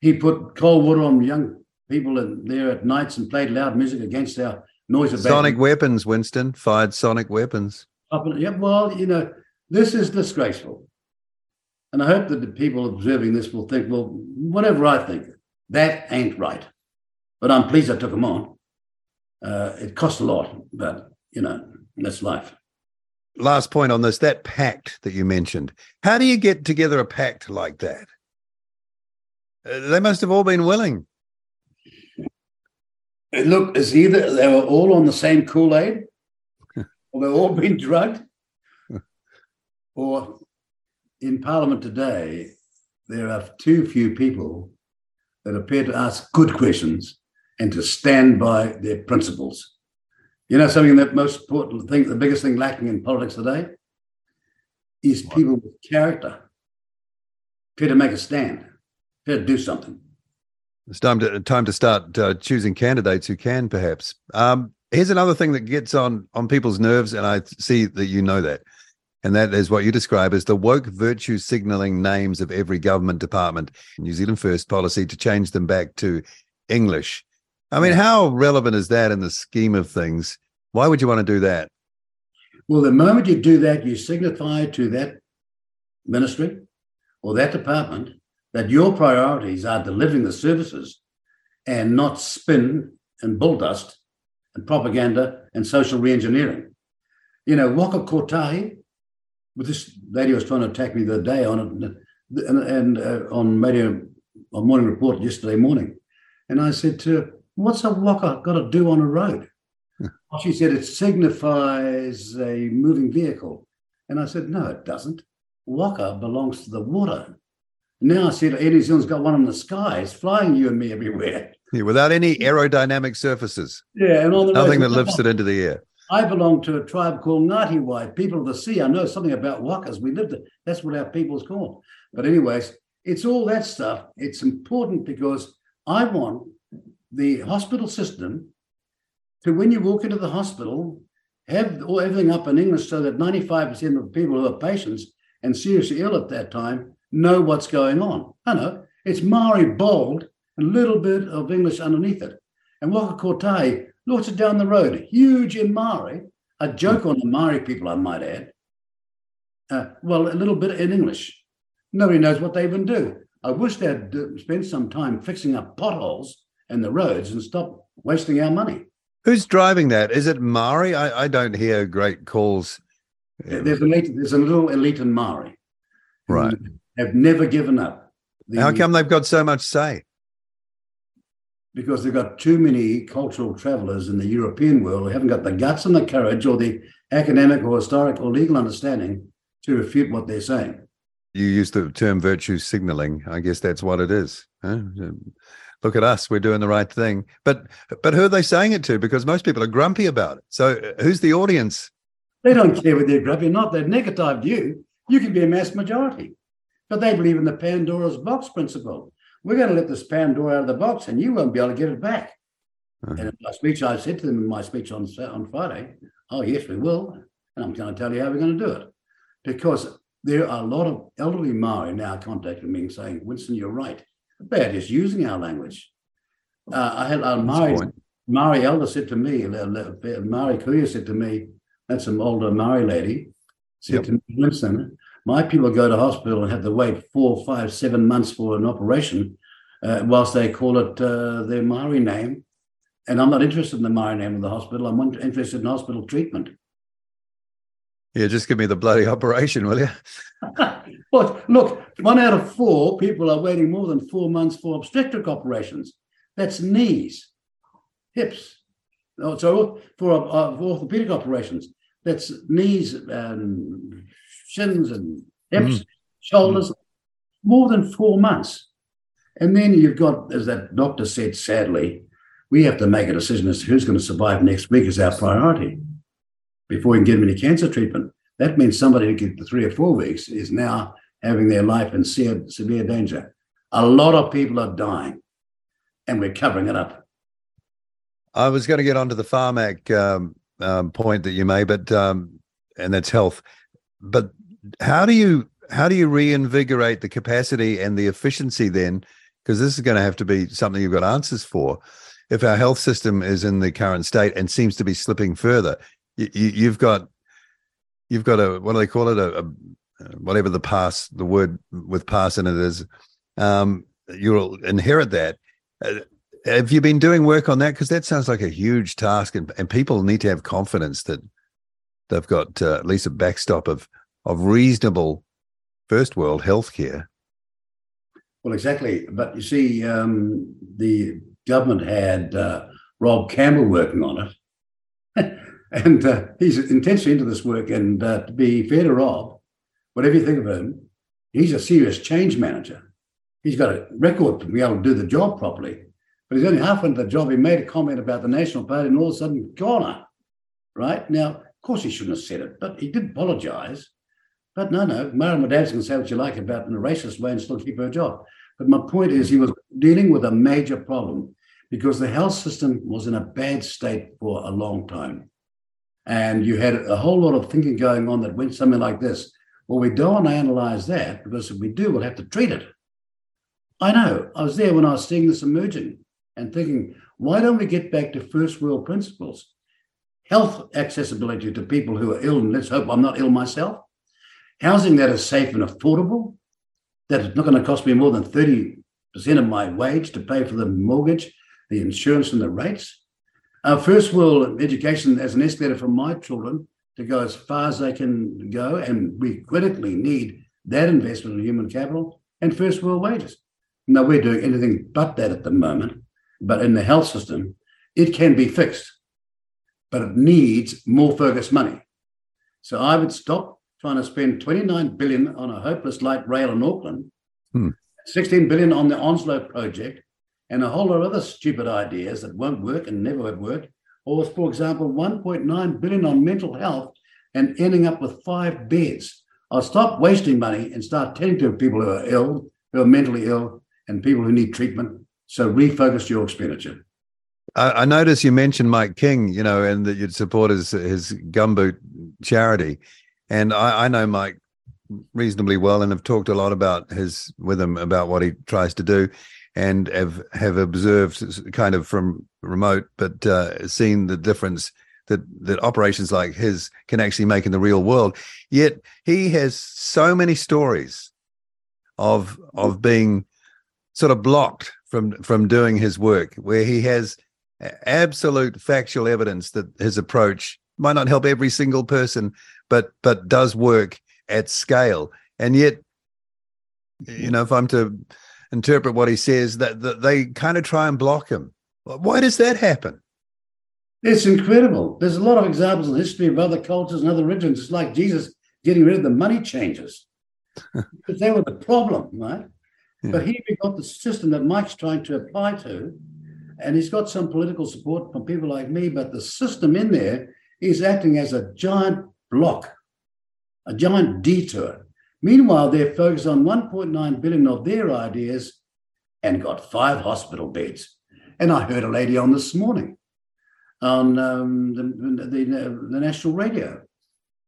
He put cold water on young people in there at nights and played loud music against our noise. Sonic weapons, Winston. Fired sonic weapons. Up and, yeah, well, you know, this is disgraceful. And I hope that the people observing this will think, well, whatever I think, that ain't right. But I'm pleased I took them on. Uh, it cost a lot, but, you know, that's life. Last point on this that pact that you mentioned. How do you get together a pact like that? Uh, they must have all been willing. It looked as either they were all on the same Kool Aid, or they've all been drugged, or in Parliament today, there are too few people that appear to ask good questions and to stand by their principles. You know, something that most important thing, the biggest thing lacking in politics today is people with character, appear to make a stand, appear to do something. It's time to time to start uh, choosing candidates who can, perhaps. Um, here's another thing that gets on on people's nerves, and I see that you know that, and that is what you describe as the woke virtue signaling names of every government department. New Zealand First policy to change them back to English. I mean, how relevant is that in the scheme of things? Why would you want to do that? Well, the moment you do that, you signify to that ministry or that department that your priorities are delivering the services and not spin and bull dust and propaganda and social reengineering. You know, Waka Kotahi, with this lady was trying to attack me the other day on it, and, and uh, on radio, on Morning Report yesterday morning. And I said to her, What's a Waka got to do on a road? Well, she said it signifies a moving vehicle. And I said, no, it doesn't. Waka belongs to the water. Now I said, New Zealand's got one in the sky. It's flying you and me everywhere. Yeah, without any aerodynamic surfaces, Yeah, and on the nothing that lifts it into the air. I belong to a tribe called Ngati Wai, people of the sea. I know something about wakas. We lived it. That's what our people's called. But anyways, it's all that stuff. It's important because I want the hospital system to, when you walk into the hospital, have all, everything up in English so that 95% of the people who are patients and seriously ill at that time know what's going on. I know it's Maori bold a little bit of English underneath it. And Waka Kotahi it down the road, huge in Maori, a joke on the Maori people, I might add. Uh, well, a little bit in English. Nobody knows what they even do. I wish they'd uh, spend some time fixing up potholes in the roads and stop wasting our money. Who's driving that? Is it Maori? I, I don't hear great calls. There's, elite, there's a little elite in Maori. Right. Have never given up. The- How come they've got so much say? Because they've got too many cultural travelers in the European world who haven't got the guts and the courage or the academic or historic or legal understanding to refute what they're saying. You use the term virtue signaling. I guess that's what it is. huh? Look at us, we're doing the right thing. But but who are they saying it to? Because most people are grumpy about it. So uh, who's the audience? They don't care whether they're grumpy or not. They've negatived you. You can be a mass majority. But they believe in the Pandora's box principle. We're going to let this Pandora out of the box and you won't be able to get it back. Uh-huh. And in my speech, I said to them in my speech on, on Friday, oh, yes, we will. And I'm going to tell you how we're going to do it. Because there are a lot of elderly Maori now contacting me and saying, Winston, you're right. They're just using our language. Uh, I had a Maori. Maori elder said to me, Maori kuia said to me, That's an older Maori lady. Said yep. to me, Winston, my people go to hospital and have to wait four, five, seven months for an operation, uh, whilst they call it uh, their Maori name. And I'm not interested in the Maori name of the hospital. I'm interested in hospital treatment. Yeah, just give me the bloody operation, will you? well, look, one out of four people are waiting more than four months for obstetric operations. That's knees, hips. Oh, so for, uh, for orthopedic operations, that's knees and shins and hips, mm. shoulders, mm. more than four months. And then you've got, as that doctor said, sadly, we have to make a decision as to who's going to survive next week is our priority before we can get them any cancer treatment. That means somebody who gets three or four weeks is now having their life in severe, severe danger. A lot of people are dying, and we're covering it up. I was going to get onto the Pharmac um, um, point that you made, but um, and that's health. But how do you how do you reinvigorate the capacity and the efficiency then? Because this is going to have to be something you've got answers for. If our health system is in the current state and seems to be slipping further, you, have got you've got a what do they call it a, a whatever the pass the word with pass in it is um, you'll inherit that uh, have you been doing work on that because that sounds like a huge task and, and people need to have confidence that they've got uh, at least a backstop of of reasonable first world healthcare well exactly but you see um, the government had uh, rob campbell working on it And uh, he's intensely into this work. And uh, to be fair to Rob, whatever you think of him, he's a serious change manager. He's got a record to be able to do the job properly. But he's only half into the job. He made a comment about the National Party and all of a sudden, gone. Up. Right? Now, of course, he shouldn't have said it, but he did apologize. But no, no, Mara Madav's can say what you like about in a racist way and still keep her job. But my point is, he was dealing with a major problem because the health system was in a bad state for a long time. And you had a whole lot of thinking going on that went something like this. Well, we don't want to analyze that because if we do, we'll have to treat it. I know. I was there when I was seeing this emerging and thinking, why don't we get back to first world principles? Health accessibility to people who are ill, and let's hope I'm not ill myself. Housing that is safe and affordable, that is not going to cost me more than 30% of my wage to pay for the mortgage, the insurance, and the rates. Our first world education as an escalator for my children to go as far as they can go, and we critically need that investment in human capital and first world wages. Now we're doing anything but that at the moment, but in the health system, it can be fixed, but it needs more focused money. So I would stop trying to spend 29 billion on a hopeless light rail in Auckland, hmm. 16 billion on the Onslow project, and a whole lot of other stupid ideas that won't work and never have worked. Or, for example, 1.9 billion on mental health and ending up with five beds. I'll stop wasting money and start tending to people who are ill, who are mentally ill, and people who need treatment. So refocus your expenditure. I, I noticed you mentioned Mike King, you know, and that you'd support his his gumboot charity. And I, I know Mike reasonably well and have talked a lot about his with him about what he tries to do and have have observed kind of from remote, but uh, seen the difference that that operations like his can actually make in the real world. Yet he has so many stories of of being sort of blocked from from doing his work, where he has absolute factual evidence that his approach might not help every single person, but but does work at scale. And yet, you know, if I'm to interpret what he says, that, that they kind of try and block him. Why does that happen? It's incredible. There's a lot of examples in history of other cultures and other religions. It's like Jesus getting rid of the money changers because they were the problem, right? Yeah. But here we've got the system that Mike's trying to apply to, and he's got some political support from people like me, but the system in there is acting as a giant block, a giant detour. Meanwhile, they're focused on 1.9 billion of their ideas and got five hospital beds. And I heard a lady on this morning on um, the, the, the, national radio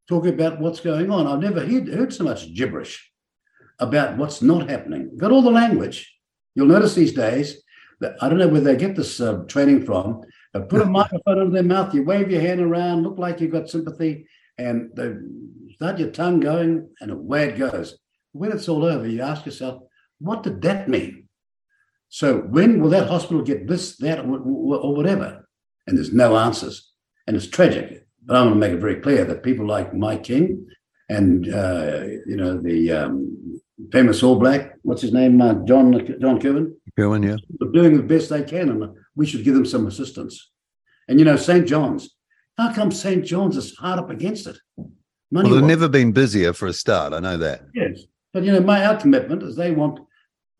talking about what's going on. I've never heard, heard so much gibberish about what's not happening. Got all the language. You'll notice these days that I don't know where they get this uh, training from, but put a microphone under their mouth, you wave your hand around, look like you've got sympathy, and they start your tongue going, and away it goes. When it's all over, you ask yourself, what did that mean? So when will that hospital get this, that, or whatever? And there's no answers, and it's tragic. But I want to make it very clear that people like Mike King and uh, you know the um, famous All Black, what's his name, uh, John John Kirwan. Kirwan, yeah, doing the best they can, and we should give them some assistance. And you know, St. John's. How come St. John's is hard up against it? Money well, they've never been busier for a start. I know that. Yes, but you know, my our commitment is they want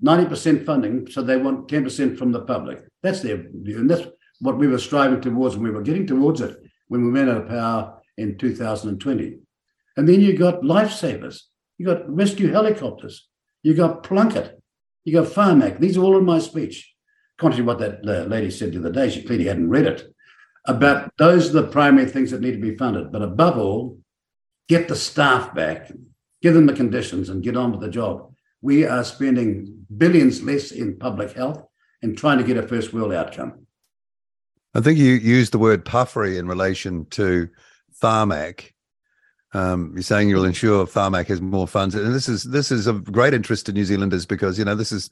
ninety percent funding, so they want ten percent from the public. That's their view, and that's what we were striving towards, and we were getting towards it when we went out of power in 2020. And then you got lifesavers, you got rescue helicopters, you got Plunket, you got Pharmac. These are all in my speech. Contrary to what that lady said the other day, she clearly hadn't read it. About those are the primary things that need to be funded. But above all, get the staff back, give them the conditions, and get on with the job. We are spending billions less in public health and trying to get a first world outcome. I think you used the word puffery in relation to Pharmac. Um, you're saying you'll ensure Pharmac has more funds, and this is this is of great interest to New Zealanders because you know this is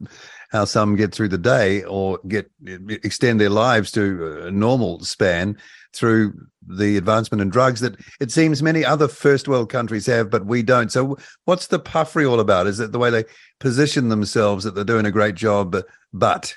how some get through the day or get extend their lives to a normal span through the advancement in drugs that it seems many other first world countries have, but we don't. So, what's the puffery all about? Is it the way they position themselves that they're doing a great job, but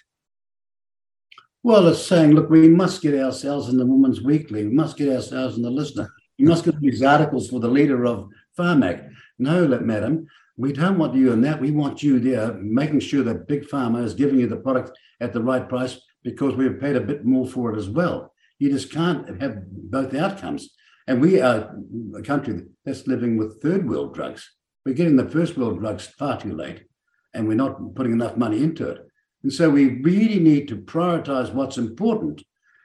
well, it's saying, look, we must get ourselves in the Women's Weekly. We must get ourselves in the Listener. You must get these articles for the leader of Pharmac. No, madam, we don't want you in that. We want you there, making sure that Big Pharma is giving you the product at the right price because we've paid a bit more for it as well. You just can't have both outcomes. And we are a country that's living with third world drugs. We're getting the first world drugs far too late, and we're not putting enough money into it. And so we really need to prioritize what's important.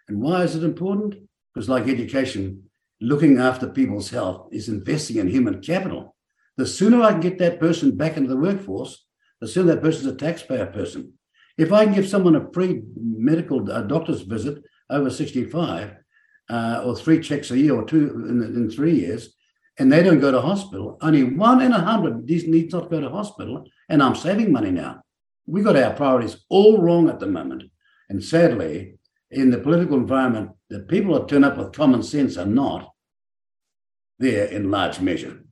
And why is it important? Because, like education, looking after people's health is investing in human capital. The sooner I can get that person back into the workforce, the sooner that person's a taxpayer person. If I can give someone a free medical doctor's visit over 65, uh, or three checks a year or two in, in three years, and they don't go to hospital, only one in a hundred needs not go to hospital, and I'm saving money now we got our priorities all wrong at the moment. And sadly, in the political environment, the people that turn up with common sense are not there in large measure.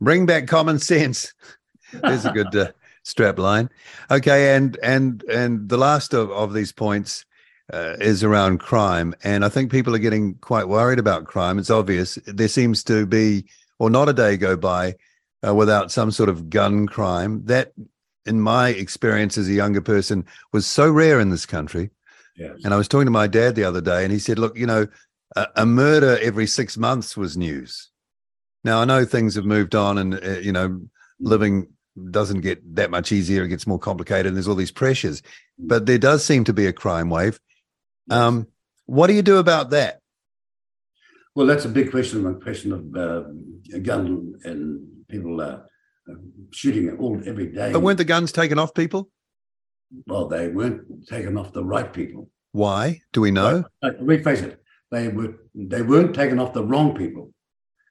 Bring back common sense. There's a good uh, strap line. Okay, and and and the last of, of these points uh, is around crime, and I think people are getting quite worried about crime. It's obvious there seems to be, or not a day go by uh, without some sort of gun crime. That in my experience as a younger person was so rare in this country. Yes. And I was talking to my dad the other day, and he said, "Look, you know, a, a murder every six months was news. Now I know things have moved on, and uh, you know, living doesn't get that much easier; it gets more complicated, and there's all these pressures. But there does seem to be a crime wave. Um, what do you do about that? Well, that's a big question. A question of uh, a gun and people uh, shooting all every day. But weren't the guns taken off people? Well, they weren't taken off the right people. Why? Do we know? Uh, rephrase it. They were they weren't taken off the wrong people.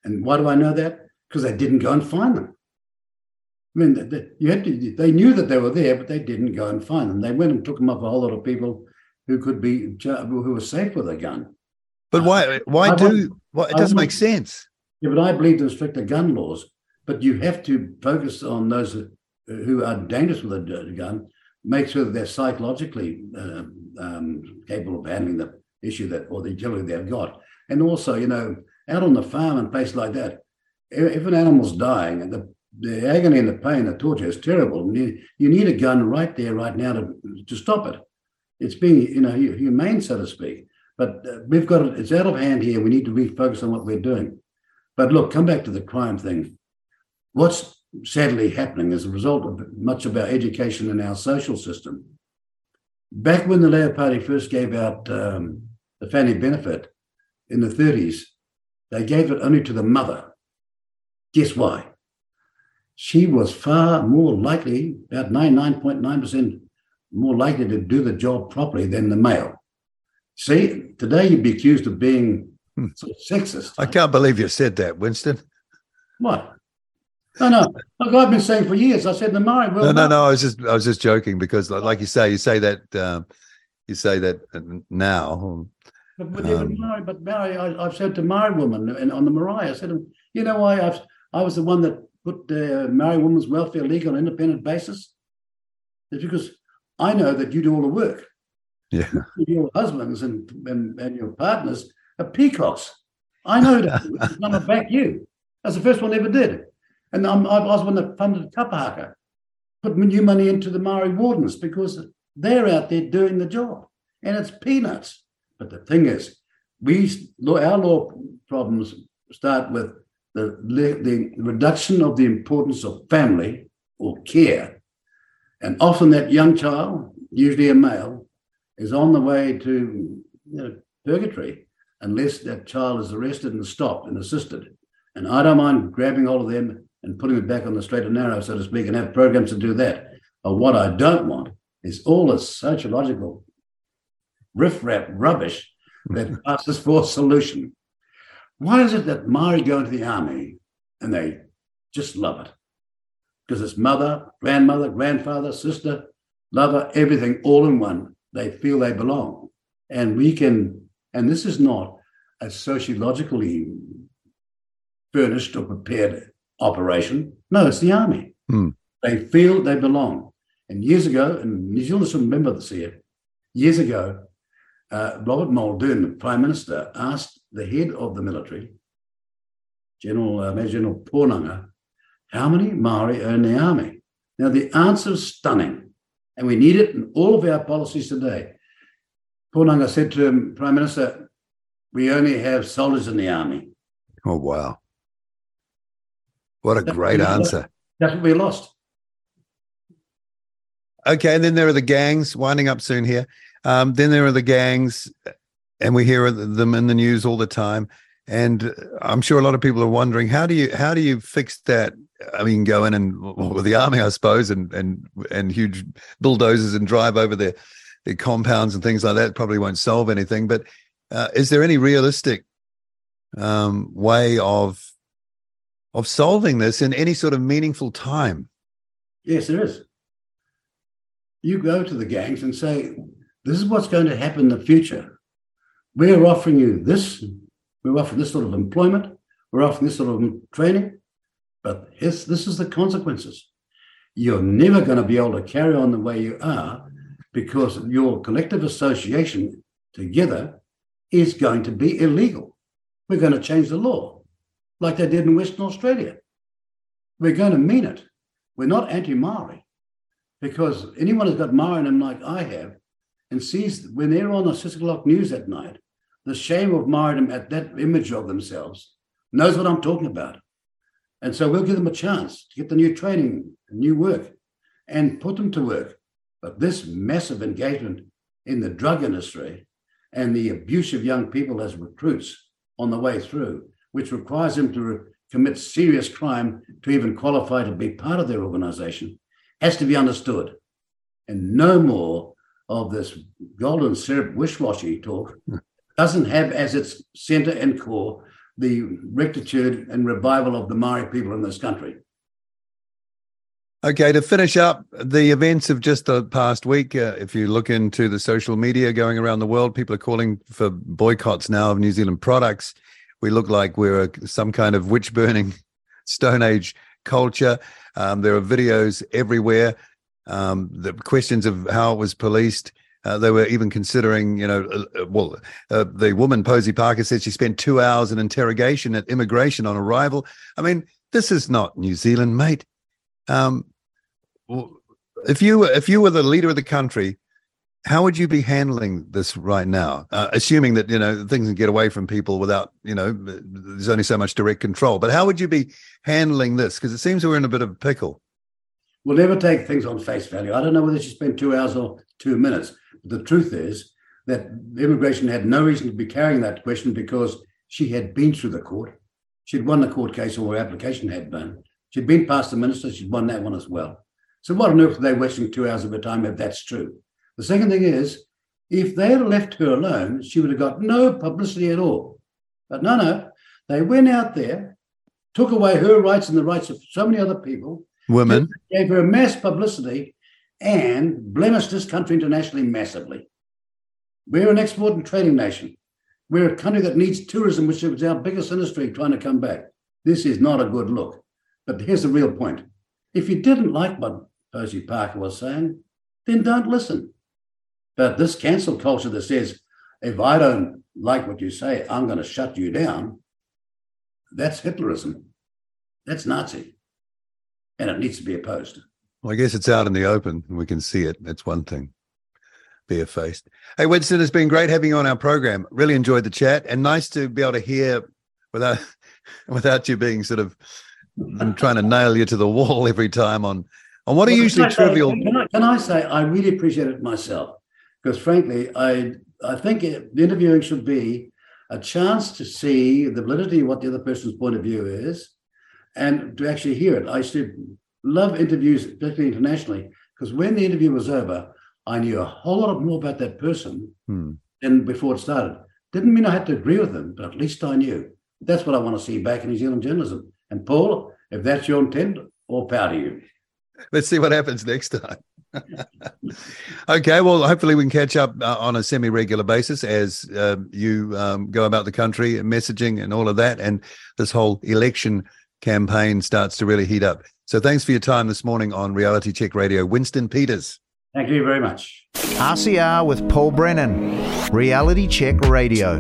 And why do I know that? Because they didn't go and find them. I mean, they, you had to. They knew that they were there, but they didn't go and find them. They went and took them off a whole lot of people who could be who were safe with a gun. But why? Why I do? Well, it doesn't make sense. Yeah, but I believe in stricter gun laws but you have to focus on those who are dangerous with a gun, make sure that they're psychologically uh, um, capable of handling the issue that or the utility they've got. And also, you know, out on the farm and places like that, if an animal's dying and the, the agony and the pain, the torture is terrible, you, you need a gun right there, right now to, to stop it. It's being, you know, humane, so to speak. But uh, we've got it, it's out of hand here. We need to refocus on what we're doing. But look, come back to the crime thing. What's sadly happening as a result of much of our education and our social system. Back when the Labour Party first gave out um, the family benefit in the 30s, they gave it only to the mother. Guess why? She was far more likely, about 99.9% more likely to do the job properly than the male. See, today you'd be accused of being sort of sexist. I can't believe you said that, Winston. What? No, no. Like I've been saying for years. I said the Maori. Well, no, no, no. I was just, I was just joking because, like you say, you say that, um, you say that now. But, but, um, Maori, but Maori, I, have said to Maori woman and on the marae, I said, you know why I've, I was the one that put the uh, Maori Women's Welfare League on an independent basis? It's because I know that you do all the work. Yeah. Your husbands and, and, and your partners are peacocks. I know that. I'm going to back you. That's the first one I ever did. And I'm, I was one that funded Kapahaka, put new money into the Maori wardens because they're out there doing the job. And it's peanuts. But the thing is, we our law problems start with the, the reduction of the importance of family or care. And often that young child, usually a male, is on the way to you know, purgatory unless that child is arrested and stopped and assisted. And I don't mind grabbing hold of them and putting them back on the straight and narrow, so to speak, and have programs to do that. But what I don't want is all the sociological riffraff rubbish that passes for a solution. Why is it that Maori go into the army and they just love it? Because it's mother, grandmother, grandfather, sister, lover, everything all in one. They feel they belong. And we can, and this is not a sociologically furnished or prepared operation. No, it's the army. Hmm. They feel they belong. And years ago, and New Zealanders remember this here, years ago, uh, Robert Muldoon, the Prime Minister, asked the head of the military, General uh, Major General Poananga, how many Maori are in the army? Now, the answer is stunning, and we need it in all of our policies today. Poananga said to him, Prime Minister, we only have soldiers in the army. Oh, wow. What a that's great answer. That's what we lost. Okay, and then there are the gangs winding up soon here. Um, then there are the gangs, and we hear them in the news all the time. And I'm sure a lot of people are wondering how do you how do you fix that? I mean, go in and well, with the army, I suppose, and and and huge bulldozers and drive over their their compounds and things like that probably won't solve anything. But uh, is there any realistic um, way of of solving this in any sort of meaningful time? Yes, there is. You go to the gangs and say, this is what's going to happen in the future. We're offering you this. We're offering this sort of employment. We're offering this sort of training. But this is the consequences. You're never going to be able to carry on the way you are because your collective association together is going to be illegal. We're going to change the law like they did in Western Australia. We're going to mean it. We're not anti Maori because anyone who's got Maori in them like I have and sees when they're on the six o'clock news at night, the shame of martyrdom at that image of themselves knows what I'm talking about. And so we'll give them a chance to get the new training, new work, and put them to work. But this massive engagement in the drug industry and the abuse of young people as recruits on the way through, which requires them to commit serious crime to even qualify to be part of their organization, has to be understood. And no more of this golden syrup wish-washy talk doesn't have as its center and core the rectitude and revival of the Maori people in this country. Okay, to finish up the events of just the past week, uh, if you look into the social media going around the world, people are calling for boycotts now of New Zealand products. We look like we're a, some kind of witch burning Stone Age culture. Um, there are videos everywhere um, the questions of how it was policed. Uh, they were even considering, you know, uh, uh, well, uh, the woman, Posie Parker, said she spent two hours in interrogation at immigration on arrival. I mean, this is not New Zealand, mate. Um, if you if you were the leader of the country, how would you be handling this right now? Uh, assuming that you know things can get away from people without you know there's only so much direct control. But how would you be handling this? Because it seems we're in a bit of a pickle. We'll never take things on face value. I don't know whether she spent two hours or two minutes. But the truth is that immigration had no reason to be carrying that question because she had been through the court. She'd won the court case or her application had been. She'd been past the minister. She'd won that one as well. So what on earth are they wasting two hours of her time if that's true? The second thing is, if they had left her alone, she would have got no publicity at all. But no, no, they went out there, took away her rights and the rights of so many other people, women, gave her mass publicity, and blemished this country internationally massively. We're an export and trading nation. We're a country that needs tourism, which is our biggest industry, trying to come back. This is not a good look. But here's the real point. If you didn't like what Posie Parker was saying, then don't listen. But this cancel culture that says, if I don't like what you say, I'm going to shut you down, that's Hitlerism. That's Nazi. And it needs to be opposed. Well, I guess it's out in the open and we can see it. That's one thing. Barefaced. Hey, Winston, it's been great having you on our program. Really enjoyed the chat and nice to be able to hear without without you being sort of I'm trying to nail you to the wall every time on on what are well, usually trivial. Can, I, can I say I really appreciate it myself because frankly, I I think it, the interviewing should be a chance to see the validity of what the other person's point of view is, and to actually hear it. I used to love interviews, particularly internationally, because when the interview was over, I knew a whole lot more about that person hmm. than before it started. Didn't mean I had to agree with them, but at least I knew. That's what I want to see back in New Zealand journalism. And Paul, if that's your intent, all power to you. Let's see what happens next time. Okay, well, hopefully we can catch up uh, on a semi-regular basis as uh, you um, go about the country, and messaging and all of that, and this whole election campaign starts to really heat up. So thanks for your time this morning on Reality Check Radio. Winston Peters. Thank you very much. RCR with Paul Brennan, Reality Check Radio.